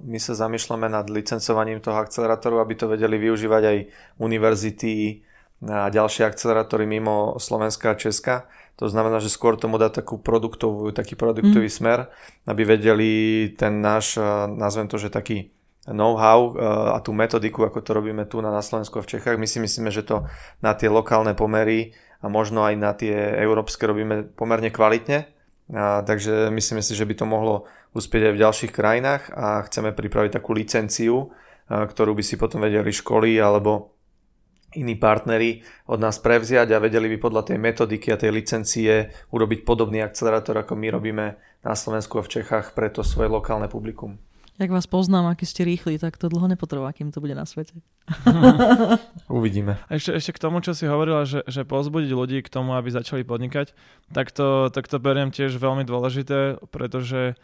Speaker 3: My sa zamýšľame nad licencovaním toho akcelerátoru, aby to vedeli využívať aj univerzity a ďalšie akcelerátory mimo Slovenska a Česka. To znamená, že skôr tomu dá takú produktovú, taký produktový mm. smer, aby vedeli ten náš, eh, nazvem to, že taký know-how eh, a tú metodiku, ako to robíme tu na, Slovensku a v Čechách. My si myslíme, že to na tie lokálne pomery a možno aj na tie európske robíme pomerne kvalitne. A, takže myslíme si, že by to mohlo uspieť aj v ďalších krajinách a chceme pripraviť takú licenciu, eh, ktorú by si potom vedeli školy alebo iní partneri od nás prevziať a vedeli by podľa tej metodiky a tej licencie urobiť podobný akcelerátor, ako my robíme na Slovensku a v Čechách pre to svoje lokálne publikum.
Speaker 1: Jak vás poznám, aký ste rýchli, tak to dlho nepotrvá, kým to bude na svete.
Speaker 3: Uvidíme.
Speaker 2: A ešte, ešte k tomu, čo si hovorila, že, že pozbudiť ľudí k tomu, aby začali podnikať, tak to, tak to beriem tiež veľmi dôležité, pretože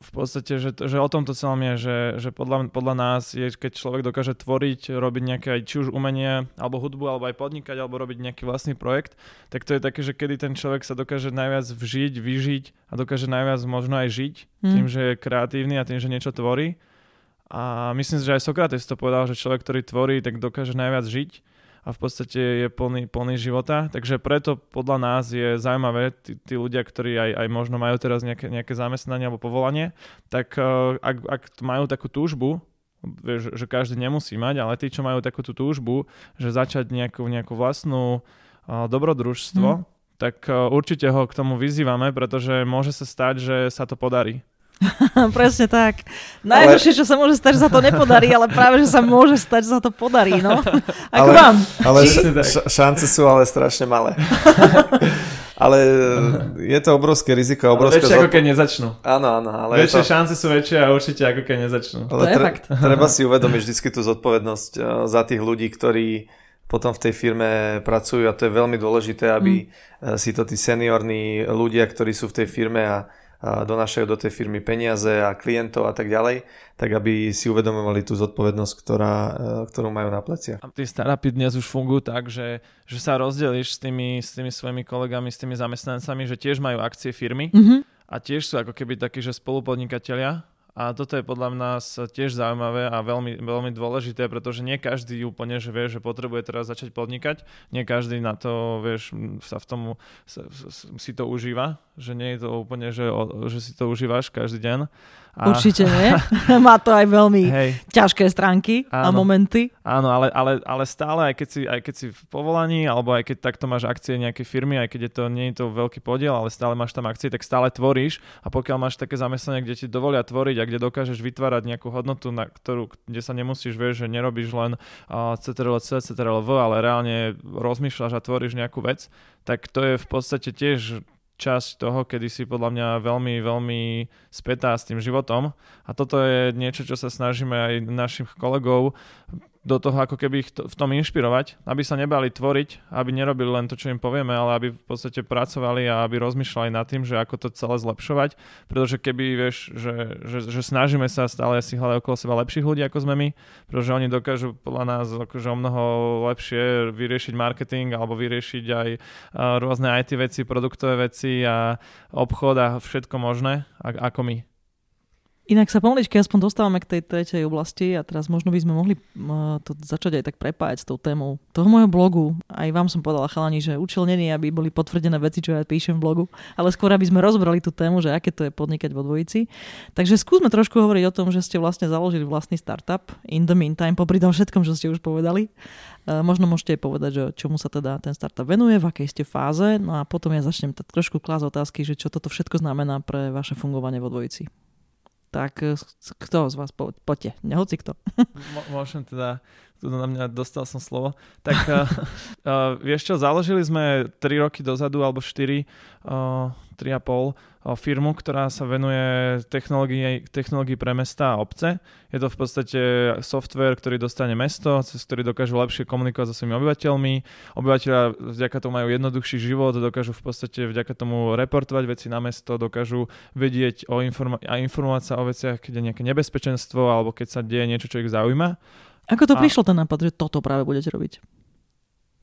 Speaker 2: v podstate, že, že o tom to celom je, že, že podľa, podľa nás je, keď človek dokáže tvoriť, robiť nejaké aj či už umenie, alebo hudbu, alebo aj podnikať, alebo robiť nejaký vlastný projekt, tak to je také, že kedy ten človek sa dokáže najviac vžiť, vyžiť a dokáže najviac možno aj žiť hmm. tým, že je kreatívny a tým, že niečo tvorí. A myslím že aj Sokrates to povedal, že človek, ktorý tvorí, tak dokáže najviac žiť a v podstate je plný, plný života. Takže preto podľa nás je zaujímavé, tí, tí ľudia, ktorí aj, aj možno majú teraz nejaké, nejaké zamestnanie alebo povolanie, tak uh, ak, ak majú takú túžbu, vieš, že každý nemusí mať, ale tí, čo majú takú tú túžbu, že začať nejakú, nejakú vlastnú uh, dobrodružstvo, hmm. tak uh, určite ho k tomu vyzývame, pretože môže sa stať, že sa to podarí.
Speaker 1: Presne tak. Najhoršie, ale... čo sa môže stať, že sa to nepodarí, ale práve, že sa môže stať, že sa to podarí, no. Ako ale, vám?
Speaker 3: Ale š- šance sú ale strašne malé. ale je to obrovské riziko. Obrovské
Speaker 2: väčšie zod... ako keď nezačnú.
Speaker 3: Áno, áno. Ale
Speaker 2: väčšie to... šance sú väčšie a určite ako keď nezačnú.
Speaker 1: Ale to je tre- fakt.
Speaker 3: Treba si uvedomiť vždy tú zodpovednosť eh, za tých ľudí, ktorí potom v tej firme pracujú a to je veľmi dôležité, aby mm. si to tí seniorní ľudia, ktorí sú v tej firme a donášajú do tej firmy peniaze a klientov a tak ďalej, tak aby si uvedomovali tú zodpovednosť, ktorá, e, ktorú majú na pleciach.
Speaker 2: A tie startupy dnes už fungujú tak, že, že sa rozdelíš s tými, s tými svojimi kolegami, s tými zamestnancami, že tiež majú akcie firmy mm-hmm. a tiež sú ako keby takí, že spolupodnikatelia A toto je podľa nás tiež zaujímavé a veľmi, veľmi dôležité, pretože nie každý úplne že vie, že potrebuje teraz začať podnikať. Nie každý na to, vieš, sa v tom sa, si to užíva, že nie je to úplne, že, že si to užívaš každý deň.
Speaker 1: A... Určite nie. Má to aj veľmi Hej. ťažké stránky áno, a momenty.
Speaker 2: Áno, ale, ale, ale stále, aj keď, si, aj keď si v povolaní, alebo aj keď takto máš akcie nejakej firmy, aj keď je to, nie je to veľký podiel, ale stále máš tam akcie, tak stále tvoríš a pokiaľ máš také zamestnanie, kde ti dovolia tvoriť a kde dokážeš vytvárať nejakú hodnotu, na ktorú, kde sa nemusíš, vieš, že nerobíš len uh, CTRL-C, CTRL-V, ale reálne rozmýšľaš a tvoríš nejakú vec, tak to je v podstate tiež časť toho, kedy si podľa mňa veľmi, veľmi spätá s tým životom. A toto je niečo, čo sa snažíme aj našich kolegov do toho ako keby ich to, v tom inšpirovať, aby sa nebali tvoriť, aby nerobili len to, čo im povieme, ale aby v podstate pracovali a aby rozmýšľali nad tým, že ako to celé zlepšovať, pretože keby vieš, že, že, že snažíme sa stále si hľadať okolo seba lepších ľudí ako sme my, pretože oni dokážu podľa nás akože o mnoho lepšie vyriešiť marketing alebo vyriešiť aj rôzne IT veci, produktové veci a obchod a všetko možné ako my.
Speaker 1: Inak sa pomaličky aspoň dostávame k tej tretej oblasti a teraz možno by sme mohli to začať aj tak prepájať s tou témou toho môjho blogu. Aj vám som povedala chalani, že účel není, aby boli potvrdené veci, čo ja píšem v blogu, ale skôr aby sme rozbrali tú tému, že aké to je podnikať vo dvojici. Takže skúsme trošku hovoriť o tom, že ste vlastne založili vlastný startup in the meantime, popri tom všetkom, čo ste už povedali. Možno môžete povedať, že čomu sa teda ten startup venuje, v akej ste fáze, no a potom ja začnem tak trošku klásť otázky, že čo toto všetko znamená pre vaše fungovanie vo dvojici tak eh, kto z vás, po, poďte, nehoci kto.
Speaker 2: Môžem teda, tu na mňa dostal som slovo. Tak uh, uh, vieš čo, založili sme 3 roky dozadu, alebo 4, uh, 3,5 firmu, ktorá sa venuje technológii, technológii pre mesta a obce. Je to v podstate software, ktorý dostane mesto, cez ktorý dokážu lepšie komunikovať so svojimi obyvateľmi. Obyvateľia vďaka tomu majú jednoduchší život, dokážu v podstate vďaka tomu reportovať veci na mesto, dokážu vedieť o informa- a informovať sa o veciach, keď je nejaké nebezpečenstvo alebo keď sa deje niečo, čo ich zaujíma.
Speaker 1: Ako to a... prišlo ten nápad, že toto práve budete robiť?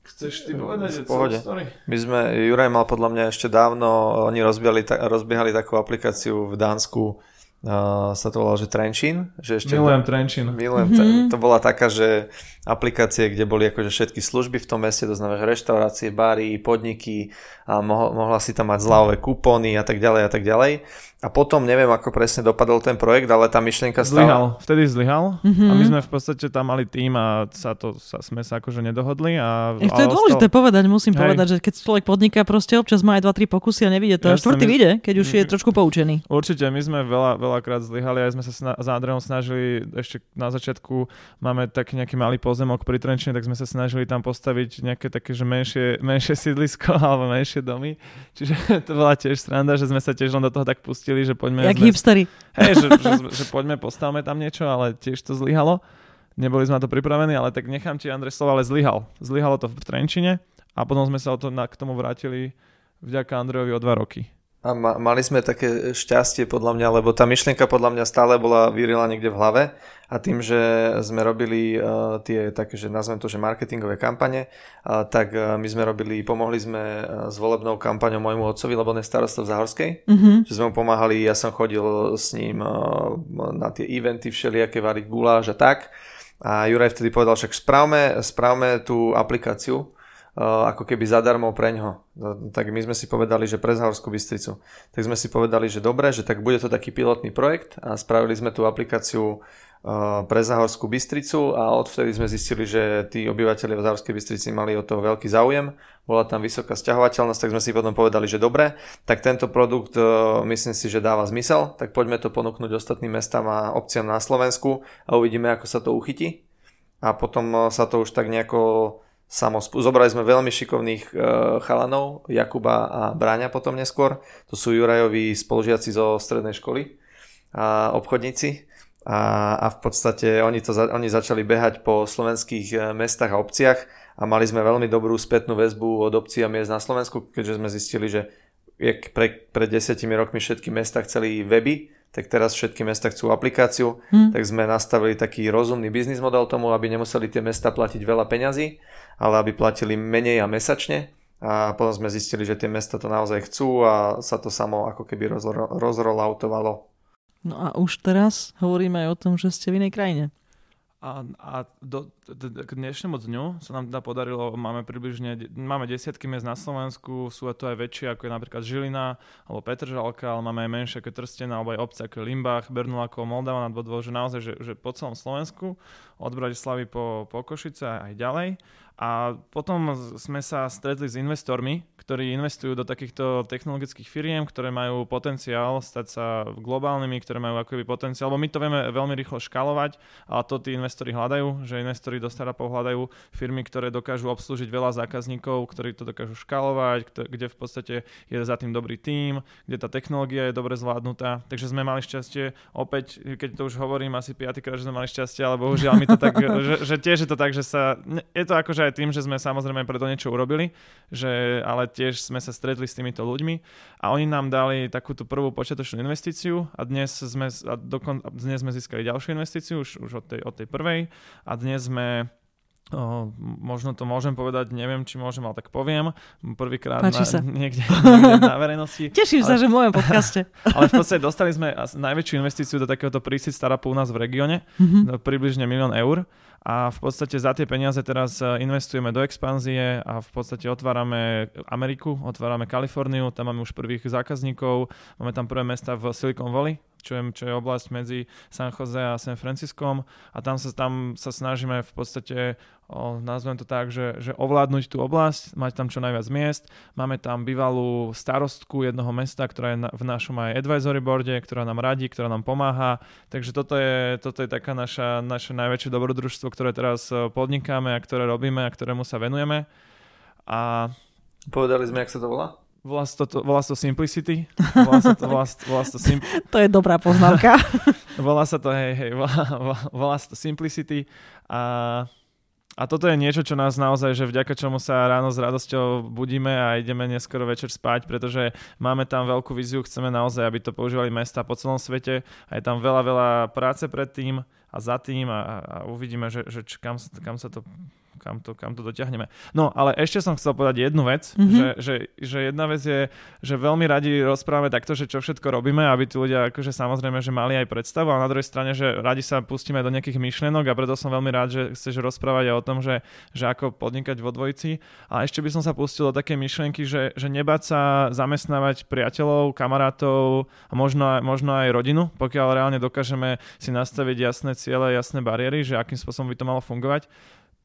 Speaker 2: Chceš ty povedať?
Speaker 3: V pohode. My sme, Juraj mal podľa mňa ešte dávno, oni rozbiehali, rozbiehali takú aplikáciu v Dánsku, uh, sa to volalo, že Trenčín. Že
Speaker 2: ešte Milujem Trenčín.
Speaker 3: Milujem, mm-hmm. to bola taká, že aplikácie, kde boli akože všetky služby v tom meste, to znamená, že reštaurácie, bary, podniky a mohla, mohla si tam mať zľavové kupóny a tak ďalej a tak ďalej. A potom neviem, ako presne dopadol ten projekt, ale tá myšlienka
Speaker 2: stále... Zlyhal, vtedy zlyhal mm-hmm. a my sme v podstate tam mali tým a sa to, sa, sme sa akože nedohodli. A,
Speaker 1: Ech, to je dôležité toho... povedať, musím Hej. povedať, že keď človek podniká, proste občas má aj 2-3 pokusy a nevidie to. Jasne, štvrtý my... vyjde, keď už je trošku poučený.
Speaker 2: Určite, my sme veľa, veľakrát zlyhali a sme sa sna- za Andreom snažili, ešte na začiatku máme taký nejaký malý pozemok pri Trenčine, tak sme sa snažili tam postaviť nejaké také, že menšie, menšie sídlisko alebo menšie domy. Čiže to bola tiež sranda, že sme sa tiež len do toho tak pustili že poďme...
Speaker 1: Jak sme, hipstery.
Speaker 2: Hej, že, že, že, poďme, postavme tam niečo, ale tiež to zlyhalo. Neboli sme na to pripravení, ale tak nechám ti Andrej slova, ale zlyhal. Zlyhalo to v Trenčine a potom sme sa o to, na, k tomu vrátili vďaka Andrejovi o dva roky.
Speaker 3: A ma, mali sme také šťastie podľa mňa, lebo tá myšlienka podľa mňa stále bola vyrila niekde v hlave a tým, že sme robili uh, tie také, že nazvem to, že marketingové kampane, uh, tak uh, my sme robili, pomohli sme uh, s volebnou kampaňou môjmu otcovi, lebo on je starosta v Záhorskej, mm-hmm. že sme mu pomáhali, ja som chodil s ním uh, na tie eventy všelijaké, variť guláš a tak. A Juraj vtedy povedal, však správme, správme tú aplikáciu, ako keby zadarmo pre ňo. No, tak my sme si povedali, že pre Zahorskú Bystricu. Tak sme si povedali, že dobre, že tak bude to taký pilotný projekt a spravili sme tú aplikáciu pre Zahorskú Bystricu a odvtedy sme zistili, že tí obyvateľi v Zahorskej Bystrici mali o toho veľký záujem, bola tam vysoká sťahovateľnosť, tak sme si potom povedali, že dobre, tak tento produkt myslím si, že dáva zmysel, tak poďme to ponúknuť ostatným mestám a obciam na Slovensku a uvidíme, ako sa to uchytí. A potom sa to už tak nejako samospú. Zobrali sme veľmi šikovných chalanov, Jakuba a Bráňa potom neskôr. To sú Jurajovi spolužiaci zo strednej školy a obchodníci. A, a v podstate oni, to, oni začali behať po slovenských e, mestách a obciach a mali sme veľmi dobrú spätnú väzbu od obcí a miest na Slovensku, keďže sme zistili, že pre, pred desiatimi rokmi všetky mesta chceli weby, tak teraz všetky mesta chcú aplikáciu, hmm. tak sme nastavili taký rozumný biznis model tomu, aby nemuseli tie mesta platiť veľa peňazí ale aby platili menej a mesačne. A potom sme zistili, že tie mesta to naozaj chcú a sa to samo ako keby rozrolautovalo.
Speaker 1: No a už teraz hovoríme aj o tom, že ste v inej krajine.
Speaker 2: A, a do, do, k dnešnému dňu sa nám teda podarilo, máme približne, máme desiatky miest na Slovensku, sú to aj väčšie ako je napríklad Žilina alebo Petržalka, ale máme aj menšie ako Trstena alebo aj obce ako Limbach, Bernulako, Moldava nad Bodvou, že naozaj, že, že po celom Slovensku, od Bratislavy po, po Košice aj ďalej. A potom sme sa stretli s investormi, ktorí investujú do takýchto technologických firiem, ktoré majú potenciál stať sa globálnymi, ktoré majú akoby potenciál, lebo my to vieme veľmi rýchlo škalovať a to tí investori hľadajú, že investori do startupov hľadajú firmy, ktoré dokážu obslúžiť veľa zákazníkov, ktorí to dokážu škalovať, kde v podstate je za tým dobrý tím, kde tá technológia je dobre zvládnutá. Takže sme mali šťastie, opäť, keď to už hovorím asi piatýkrát, že sme mali šťastie, ale bohužiaľ mi to tak, že, že tiež je to tak, že sa, je to akože aj tým, že sme samozrejme preto niečo urobili, že, ale tiež sme sa stretli s týmito ľuďmi a oni nám dali takúto prvú počiatočnú investíciu a dnes sme, a dokon, dnes sme získali ďalšiu investíciu už, už od, tej, od tej prvej a dnes sme O, možno to môžem povedať, neviem, či môžem, ale tak poviem. Prvýkrát na, niekde, niekde na verejnosti.
Speaker 1: Teším ale, sa, že v mojom podcaste.
Speaker 2: ale v podstate dostali sme najväčšiu investíciu do takéhoto prísiť startupu u nás v regióne, mm-hmm. približne milión eur a v podstate za tie peniaze teraz e, investujeme do expanzie a v podstate otvárame Ameriku, otvárame Kaliforniu, tam máme už prvých zákazníkov, máme tam prvé mesta v Silicon Valley, čo je, čo je oblasť medzi San Jose a San Franciskom a tam sa, tam sa snažíme v podstate, o, nazvem to tak, že, že ovládnuť tú oblasť, mať tam čo najviac miest. Máme tam bývalú starostku jednoho mesta, ktorá je na, v našom aj advisory boarde, ktorá nám radí, ktorá nám pomáha. Takže toto je, toto je taká naša, naše najväčšie dobrodružstvo, ktoré teraz podnikáme a ktoré robíme a ktorému sa venujeme. A...
Speaker 3: Povedali sme, jak sa to volá?
Speaker 2: Volá sa to, volá sa to Simplicity. Volá sa to, volá, volá sa to, sim...
Speaker 1: to je dobrá poznámka.
Speaker 2: volá sa to, hej, hej, volá, volá sa to Simplicity a a toto je niečo, čo nás naozaj, že vďaka čomu sa ráno s radosťou budíme a ideme neskoro večer spať, pretože máme tam veľkú víziu, chceme naozaj, aby to používali mesta po celom svete a je tam veľa, veľa práce pred tým a za tým a, a uvidíme, že, že kam, kam sa to kam to, kam to dotiahneme. No, ale ešte som chcel povedať jednu vec, mm-hmm. že, že, že jedna vec je, že veľmi radi rozprávame takto, že čo všetko robíme, aby tí ľudia akože samozrejme, že mali aj predstavu, a na druhej strane, že radi sa pustíme do nejakých myšlienok a preto som veľmi rád, že chceš rozprávať aj o tom, že, že ako podnikať vo dvojici. A ešte by som sa pustil do také myšlienky, že, že nebáť sa zamestnávať priateľov, kamarátov a možno, možno aj rodinu, pokiaľ reálne dokážeme si nastaviť jasné ciele, jasné bariéry, že akým spôsobom by to malo fungovať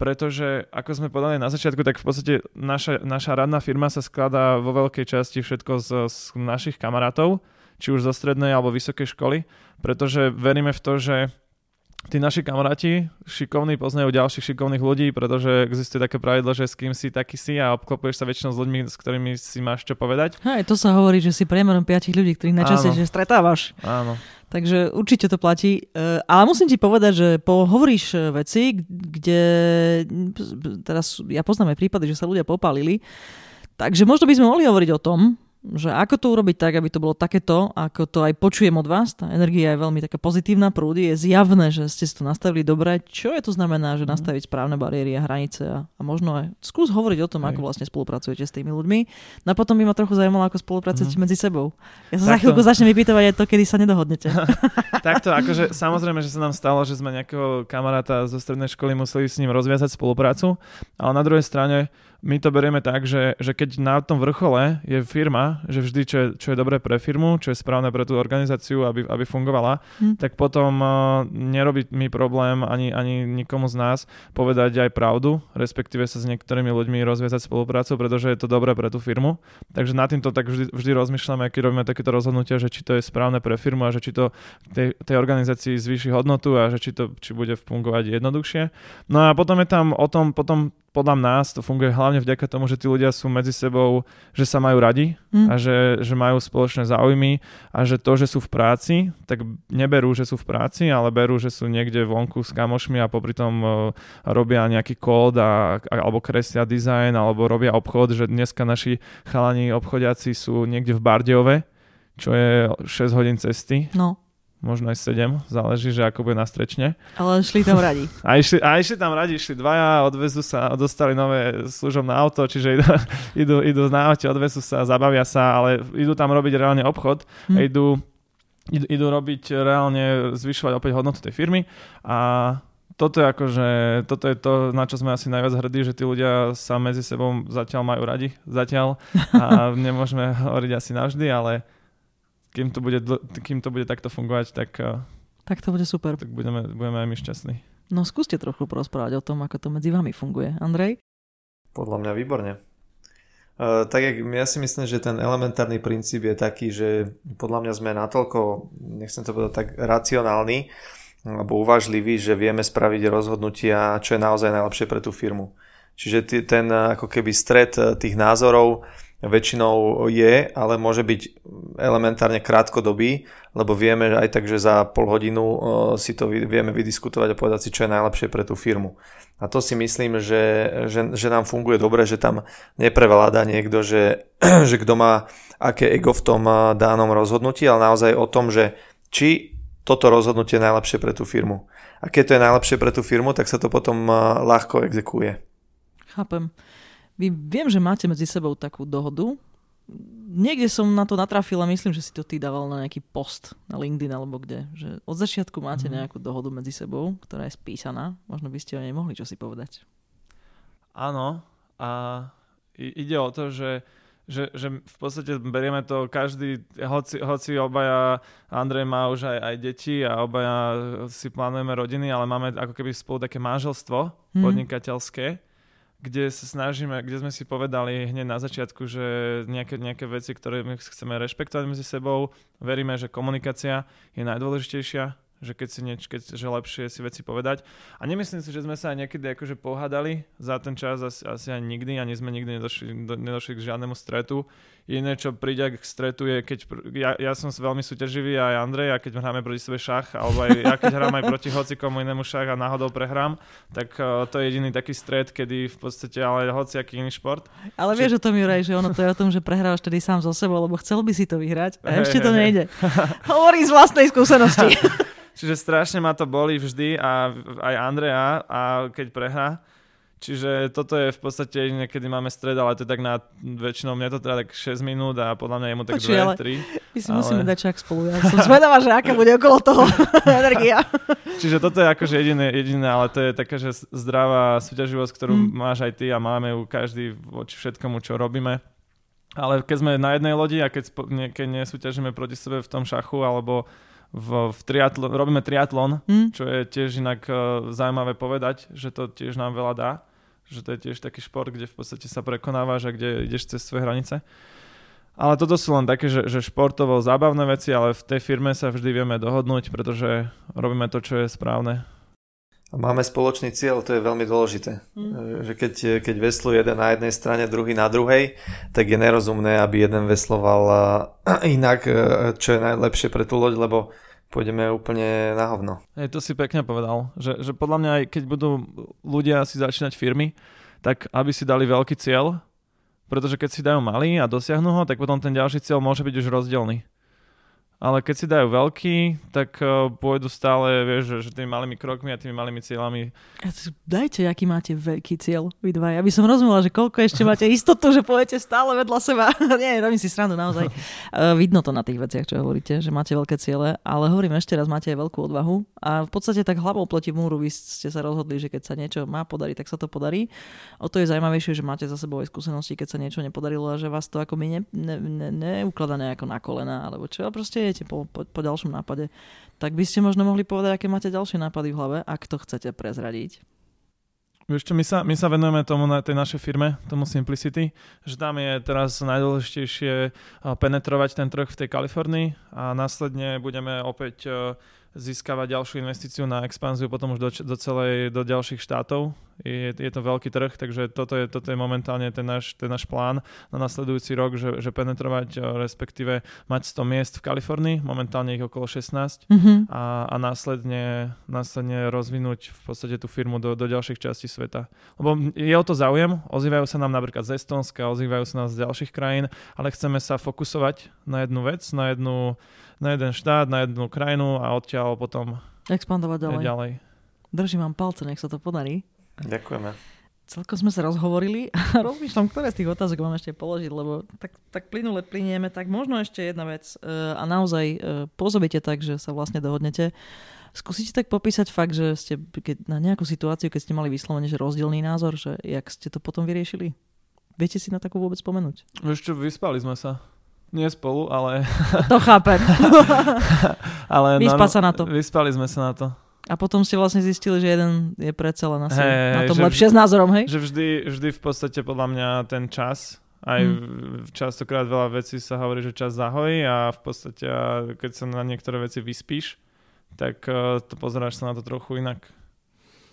Speaker 2: pretože ako sme povedali na začiatku, tak v podstate naša, naša radná firma sa skladá vo veľkej časti všetko z, z našich kamarátov, či už zo strednej alebo vysokej školy, pretože veríme v to, že tí naši kamaráti šikovní poznajú ďalších šikovných ľudí, pretože existuje také pravidlo, že s kým si taký si a obklopuješ sa väčšinou s ľuďmi, s ktorými si máš čo povedať.
Speaker 1: Hej, to sa hovorí, že si priemerom piatich ľudí, ktorých najčastejšie stretávaš.
Speaker 2: Áno.
Speaker 1: Takže určite to platí. E, ale musím ti povedať, že hovoríš e, veci, kde teraz ja poznám aj prípady, že sa ľudia popálili. Takže možno by sme mohli hovoriť o tom, že ako to urobiť tak, aby to bolo takéto, ako to aj počujem od vás. Tá energia je veľmi taká pozitívna, prúdy, je zjavné, že ste si to nastavili dobre. Čo je to znamená, že mhm. nastaviť správne bariéry a hranice a, a možno aj skús hovoriť o tom, Hej. ako vlastne spolupracujete s tými ľuďmi. No a potom by ma trochu zaujímalo, ako spolupracujete mm. medzi sebou. Ja sa Takto. za chvíľku začnem vypýtovať aj to, kedy sa nedohodnete.
Speaker 2: Takto, akože samozrejme, že sa nám stalo, že sme nejakého kamaráta zo strednej školy museli s ním rozviazať spoluprácu, ale na druhej strane my to berieme tak, že, že keď na tom vrchole je firma, že vždy, čo je, čo je dobré pre firmu, čo je správne pre tú organizáciu, aby, aby fungovala, hm. tak potom uh, nerobí mi problém ani, ani nikomu z nás povedať aj pravdu, respektíve sa s niektorými ľuďmi rozviazať spoluprácu, pretože je to dobré pre tú firmu. Takže na týmto tak vždy, vždy rozmýšľame, keď robíme takéto rozhodnutia, že či to je správne pre firmu a že či to tej, tej organizácii zvýši hodnotu a že či to či bude fungovať jednoduchšie. No a potom je tam o tom, potom podľa nás to funguje hlavne vďaka tomu, že tí ľudia sú medzi sebou, že sa majú radi mm. a že, že majú spoločné záujmy a že to, že sú v práci, tak neberú, že sú v práci, ale berú, že sú niekde vonku s kamošmi a popri tom uh, robia nejaký kód a, alebo kreslia dizajn alebo robia obchod, že dneska naši chalani obchodiaci sú niekde v Bardejove, čo je 6 hodín cesty.
Speaker 1: No
Speaker 2: možno aj 7, záleží, že ako bude na strečne.
Speaker 1: Ale šli tam radi.
Speaker 2: A išli, a išli tam radi, išli dvaja, odvezú sa, dostali nové služobné auto, čiže idú, idú, idú na aute, odvezú sa, zabavia sa, ale idú tam robiť reálne obchod hm. a idú idú, idú robiť reálne, zvyšovať opäť hodnotu tej firmy a toto je akože, toto je to, na čo sme asi najviac hrdí, že tí ľudia sa medzi sebou zatiaľ majú radi, zatiaľ a nemôžeme hovoriť asi navždy, ale kým to bude, kým to bude takto fungovať, tak, eh,
Speaker 1: tak to bude super.
Speaker 2: Tak budeme, budeme aj my šťastní.
Speaker 1: No skúste trochu porozprávať o tom, ako to medzi vami funguje. Andrej?
Speaker 3: Podľa mňa výborne. Uh, tak jak ja si myslím, že ten elementárny princíp je taký, že podľa mňa sme natoľko, nechcem to povedať tak racionálni, alebo uvažliví, že vieme spraviť rozhodnutia, čo je naozaj najlepšie pre tú firmu. Čiže ten ako keby stred eh, tých názorov väčšinou je, ale môže byť elementárne krátkodobý, lebo vieme aj tak, že za pol hodinu eh, si to vieme vydiskutovať a povedať si, čo je najlepšie pre tú firmu. A to si myslím, že, že, že nám funguje dobre, že tam neprevláda niekto, že, že kto má aké ego v tom eh, danom rozhodnutí, ale naozaj o tom, že či toto rozhodnutie je najlepšie pre tú firmu. A keď to je najlepšie pre tú firmu, tak sa to potom ľahko exekuje.
Speaker 1: Chápem. Vy viem, že máte medzi sebou takú dohodu. Niekde som na to natrafil a myslím, že si to ty dával na nejaký post na LinkedIn alebo kde. Že od začiatku máte mm. nejakú dohodu medzi sebou, ktorá je spísaná. Možno by ste o nej mohli čo si povedať.
Speaker 2: Áno. A ide o to, že že, že v podstate berieme to každý, hoci, hoci obaja, Andrej má už aj, aj deti a obaja si plánujeme rodiny, ale máme ako keby spolu také manželstvo hmm. podnikateľské, kde sa snažíme, kde sme si povedali hneď na začiatku, že nejaké, nejaké veci, ktoré my chceme rešpektovať medzi sebou, veríme, že komunikácia je najdôležitejšia, že keď si nieč, keď, že lepšie si veci povedať. A nemyslím si, že sme sa aj niekedy akože pohádali za ten čas, asi, asi aj nikdy, ani sme nikdy nedošli, do, nedošli k žiadnemu stretu. Iné, čo príde k stretu je, keď ja, ja som veľmi súťaživý aj Andrej a keď hráme proti sebe šach, alebo aj ja keď hrám aj proti hocikomu inému šach a náhodou prehrám, tak uh, to je jediný taký stret, kedy v podstate ale hociaký iný šport.
Speaker 1: Ale vieš o tom, Juraj, že ono to je o tom, že prehrávaš tedy sám so sebou, lebo chcel by si to vyhrať a ešte to nejde. Hovorí z vlastnej skúsenosti.
Speaker 2: Čiže strašne ma to boli vždy a aj Andrea a keď prehrá. Čiže toto je v podstate niekedy máme stred, ale to je tak na väčšinou mne to teda tak 6 minút a podľa mňa je mu tak 2, 3.
Speaker 1: My si ale... musíme dať čak spolu. Ja som zvedavá, že aká bude okolo toho energia.
Speaker 2: Čiže toto je akože jediné, jediné, ale to je taká, že zdravá súťaživosť, ktorú mm. máš aj ty a máme ju každý voči všetkomu, čo robíme. Ale keď sme na jednej lodi a keď, keď nesúťažíme proti sebe v tom šachu alebo v, v triatlo, robíme triatlon, mm. čo je tiež inak uh, zaujímavé povedať, že to tiež nám veľa dá, že to je tiež taký šport, kde v podstate sa prekonávaš a kde ideš cez svoje hranice. Ale toto sú len také, že, že športovo zábavné veci, ale v tej firme sa vždy vieme dohodnúť, pretože robíme to, čo je správne.
Speaker 3: A máme spoločný cieľ, to je veľmi dôležité. Mm. Že keď, keď vesluje jeden na jednej strane, druhý na druhej, tak je nerozumné, aby jeden vesloval inak, e, čo je najlepšie pre tú loď, lebo pôjdeme úplne na hovno.
Speaker 2: Hej, to si pekne povedal, že, že podľa mňa aj keď budú ľudia si začínať firmy, tak aby si dali veľký cieľ, pretože keď si dajú malý a dosiahnu ho, tak potom ten ďalší cieľ môže byť už rozdielný ale keď si dajú veľký, tak uh, pôjdu stále, vieš, že, že tými malými krokmi a tými malými cieľami.
Speaker 1: Dajte, aký máte veľký cieľ, vy dva. Ja by som rozumela, že koľko ešte máte istotu, že pôjdete stále vedľa seba. Nie, robím si srandu naozaj. Uh, vidno to na tých veciach, čo hovoríte, že máte veľké ciele, ale hovorím ešte raz, máte aj veľkú odvahu a v podstate tak hlavou proti múru vy ste sa rozhodli, že keď sa niečo má podariť, tak sa to podarí. O to je zaujímavejšie, že máte za sebou aj skúsenosti, keď sa niečo nepodarilo a že vás to ako my ne, ne, ne, neukladá nejako na kolena, alebo čo, proste idete po, po, po ďalšom nápade. Tak by ste možno mohli povedať, aké máte ďalšie nápady v hlave, ak to chcete prezradiť.
Speaker 2: Vieš čo, my sa, my sa venujeme tomu na tej našej firme, tomu Simplicity, že tam je teraz najdôležitejšie penetrovať ten trh v tej Kalifornii a následne budeme opäť získavať ďalšiu investíciu na expanziu potom už do, do celej, do ďalších štátov. Je, je to veľký trh, takže toto je, toto je momentálne ten náš, ten náš plán na nasledujúci rok, že, že penetrovať, respektíve mať 100 miest v Kalifornii, momentálne ich okolo 16 mm-hmm. a, a následne, následne rozvinúť v podstate tú firmu do, do ďalších častí sveta. Lebo je o to záujem, ozývajú sa nám napríklad z Estonska, ozývajú sa nám z ďalších krajín, ale chceme sa fokusovať na jednu vec, na jednu na jeden štát, na jednu krajinu a odtiaľ potom
Speaker 1: expandovať ďalej.
Speaker 2: ďalej.
Speaker 1: Držím vám palce, nech sa to podarí.
Speaker 3: Ďakujeme.
Speaker 1: celkom sme sa rozhovorili a rozmýšľam, ktoré z tých otázok mám ešte položiť, lebo tak, tak plynule plinieme, tak možno ešte jedna vec uh, a naozaj uh, pôsobíte tak, že sa vlastne dohodnete. Skúsite tak popísať fakt, že ste keď, na nejakú situáciu, keď ste mali vyslovene, že rozdielný názor, že jak ste to potom vyriešili? Viete si na takú vôbec spomenúť?
Speaker 2: Čo, vyspali sme sa. Nie spolu, ale...
Speaker 1: To chápem.
Speaker 2: ale
Speaker 1: Vyspať no, sa na to.
Speaker 2: Vyspali sme sa na to.
Speaker 1: A potom ste vlastne zistili, že jeden je predsa len asi hey, na tom lepšie vždy, s názorom, hej?
Speaker 2: Že vždy, vždy v podstate podľa mňa ten čas, aj hmm. častokrát veľa vecí sa hovorí, že čas zahojí a v podstate keď sa na niektoré veci vyspíš, tak uh, to pozeráš sa na to trochu inak.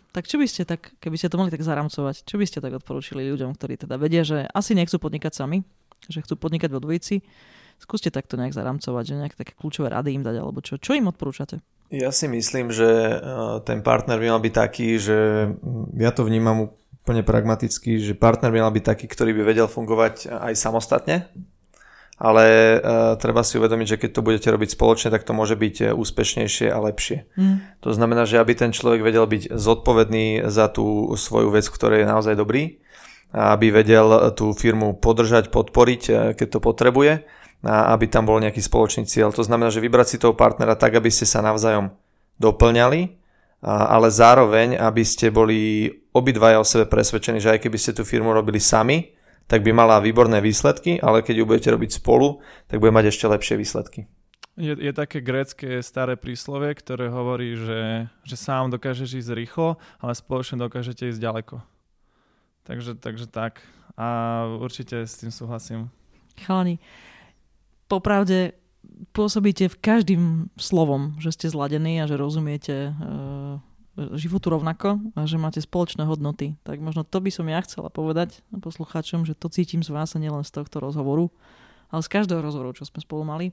Speaker 1: Tak čo by ste tak, keby ste to mohli tak zaramcovať, čo by ste tak odporúčili ľuďom, ktorí teda vedia, že asi nechcú podnikať sami, že chcú podnikať vo dvojici, skúste takto nejak zaramcovať, že nejaké také kľúčové rady im dať, alebo čo, čo im odporúčate?
Speaker 3: Ja si myslím, že e, ten partner by mal byť taký, že ja to vnímam úplne pragmaticky, že partner by mal byť taký, ktorý by vedel fungovať aj samostatne, ale uh, treba si uvedomiť, že keď to budete robiť spoločne, tak to môže byť úspešnejšie a lepšie. Mm. To znamená, že aby ten človek vedel byť zodpovedný za tú svoju vec, ktorej je naozaj dobrý, aby vedel tú firmu podržať, podporiť, keď to potrebuje a aby tam bol nejaký spoločný cieľ. To znamená, že vybrať si toho partnera tak, aby ste sa navzájom doplňali, ale zároveň, aby ste boli obidvaja o sebe presvedčení, že aj keby ste tú firmu robili sami, tak by mala výborné výsledky, ale keď ju budete robiť spolu, tak bude mať ešte lepšie výsledky.
Speaker 2: Je, je také grécké staré príslovie, ktoré hovorí, že, že sám dokážeš ísť rýchlo, ale spoločne dokážete ísť ďaleko. Takže, takže tak. A určite s tým súhlasím.
Speaker 1: Chalani, popravde pôsobíte v každým slovom, že ste zladení a že rozumiete uh, životu rovnako a že máte spoločné hodnoty. Tak možno to by som ja chcela povedať poslucháčom, že to cítim z vás a nielen z tohto rozhovoru, ale z každého rozhovoru, čo sme spolu mali.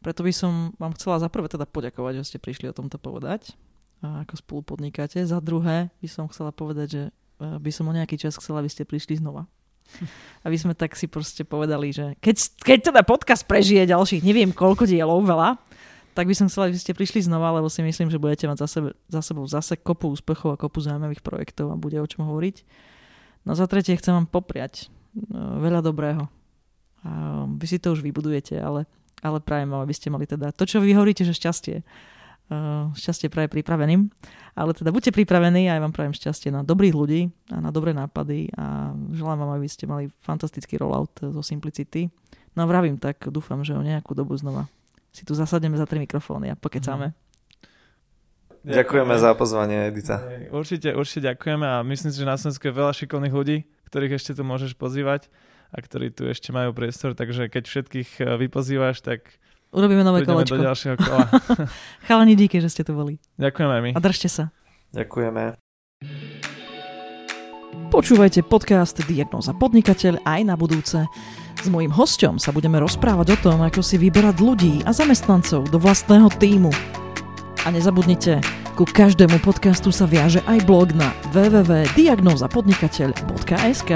Speaker 1: Preto by som vám chcela za prvé teda poďakovať, že ste prišli o tomto povedať, a ako spolu podnikáte. Za druhé by som chcela povedať, že Eh, by som o nejaký čas chcela, aby ste prišli znova. Aby sme tak si proste povedali, že keď, keď teda podcast prežije ďalších neviem koľko dielov, veľa, tak by som chcela, aby ste prišli znova, lebo si myslím, že budete mať za, sebe, za sebou zase kopu úspechov a kopu zaujímavých projektov a bude o čom hovoriť. No za tretie chcem vám popriať no, veľa dobrého. A vy si to už vybudujete, ale, ale prajem aby ste mali teda to, čo vy hovoríte, že šťastie šťastie praje pripraveným. Ale teda buďte pripravení a ja vám prajem šťastie na dobrých ľudí a na dobré nápady a želám vám, aby ste mali fantastický rollout zo Simplicity. No a vravím tak, dúfam, že o nejakú dobu znova si tu zasadneme za tri mikrofóny a pokecáme.
Speaker 3: Ďakujeme, ďakujeme za pozvanie, Edita.
Speaker 2: Určite, určite ďakujeme a myslím si, že na Slovensku je veľa šikovných ľudí, ktorých ešte tu môžeš pozývať a ktorí tu ešte majú priestor, takže keď všetkých eh, vypozývaš, tak
Speaker 1: Urobíme nové Prídeme kolečko.
Speaker 2: do ďalšieho kola.
Speaker 1: Chalani, díky, že ste tu boli.
Speaker 2: Ďakujeme my.
Speaker 1: A držte sa.
Speaker 3: Ďakujeme.
Speaker 1: Počúvajte podcast Diagnoza podnikateľ aj na budúce. S mojím hosťom sa budeme rozprávať o tom, ako si vyberať ľudí a zamestnancov do vlastného týmu. A nezabudnite, ku každému podcastu sa viaže aj blog na www.diagnozapodnikateľ.sk.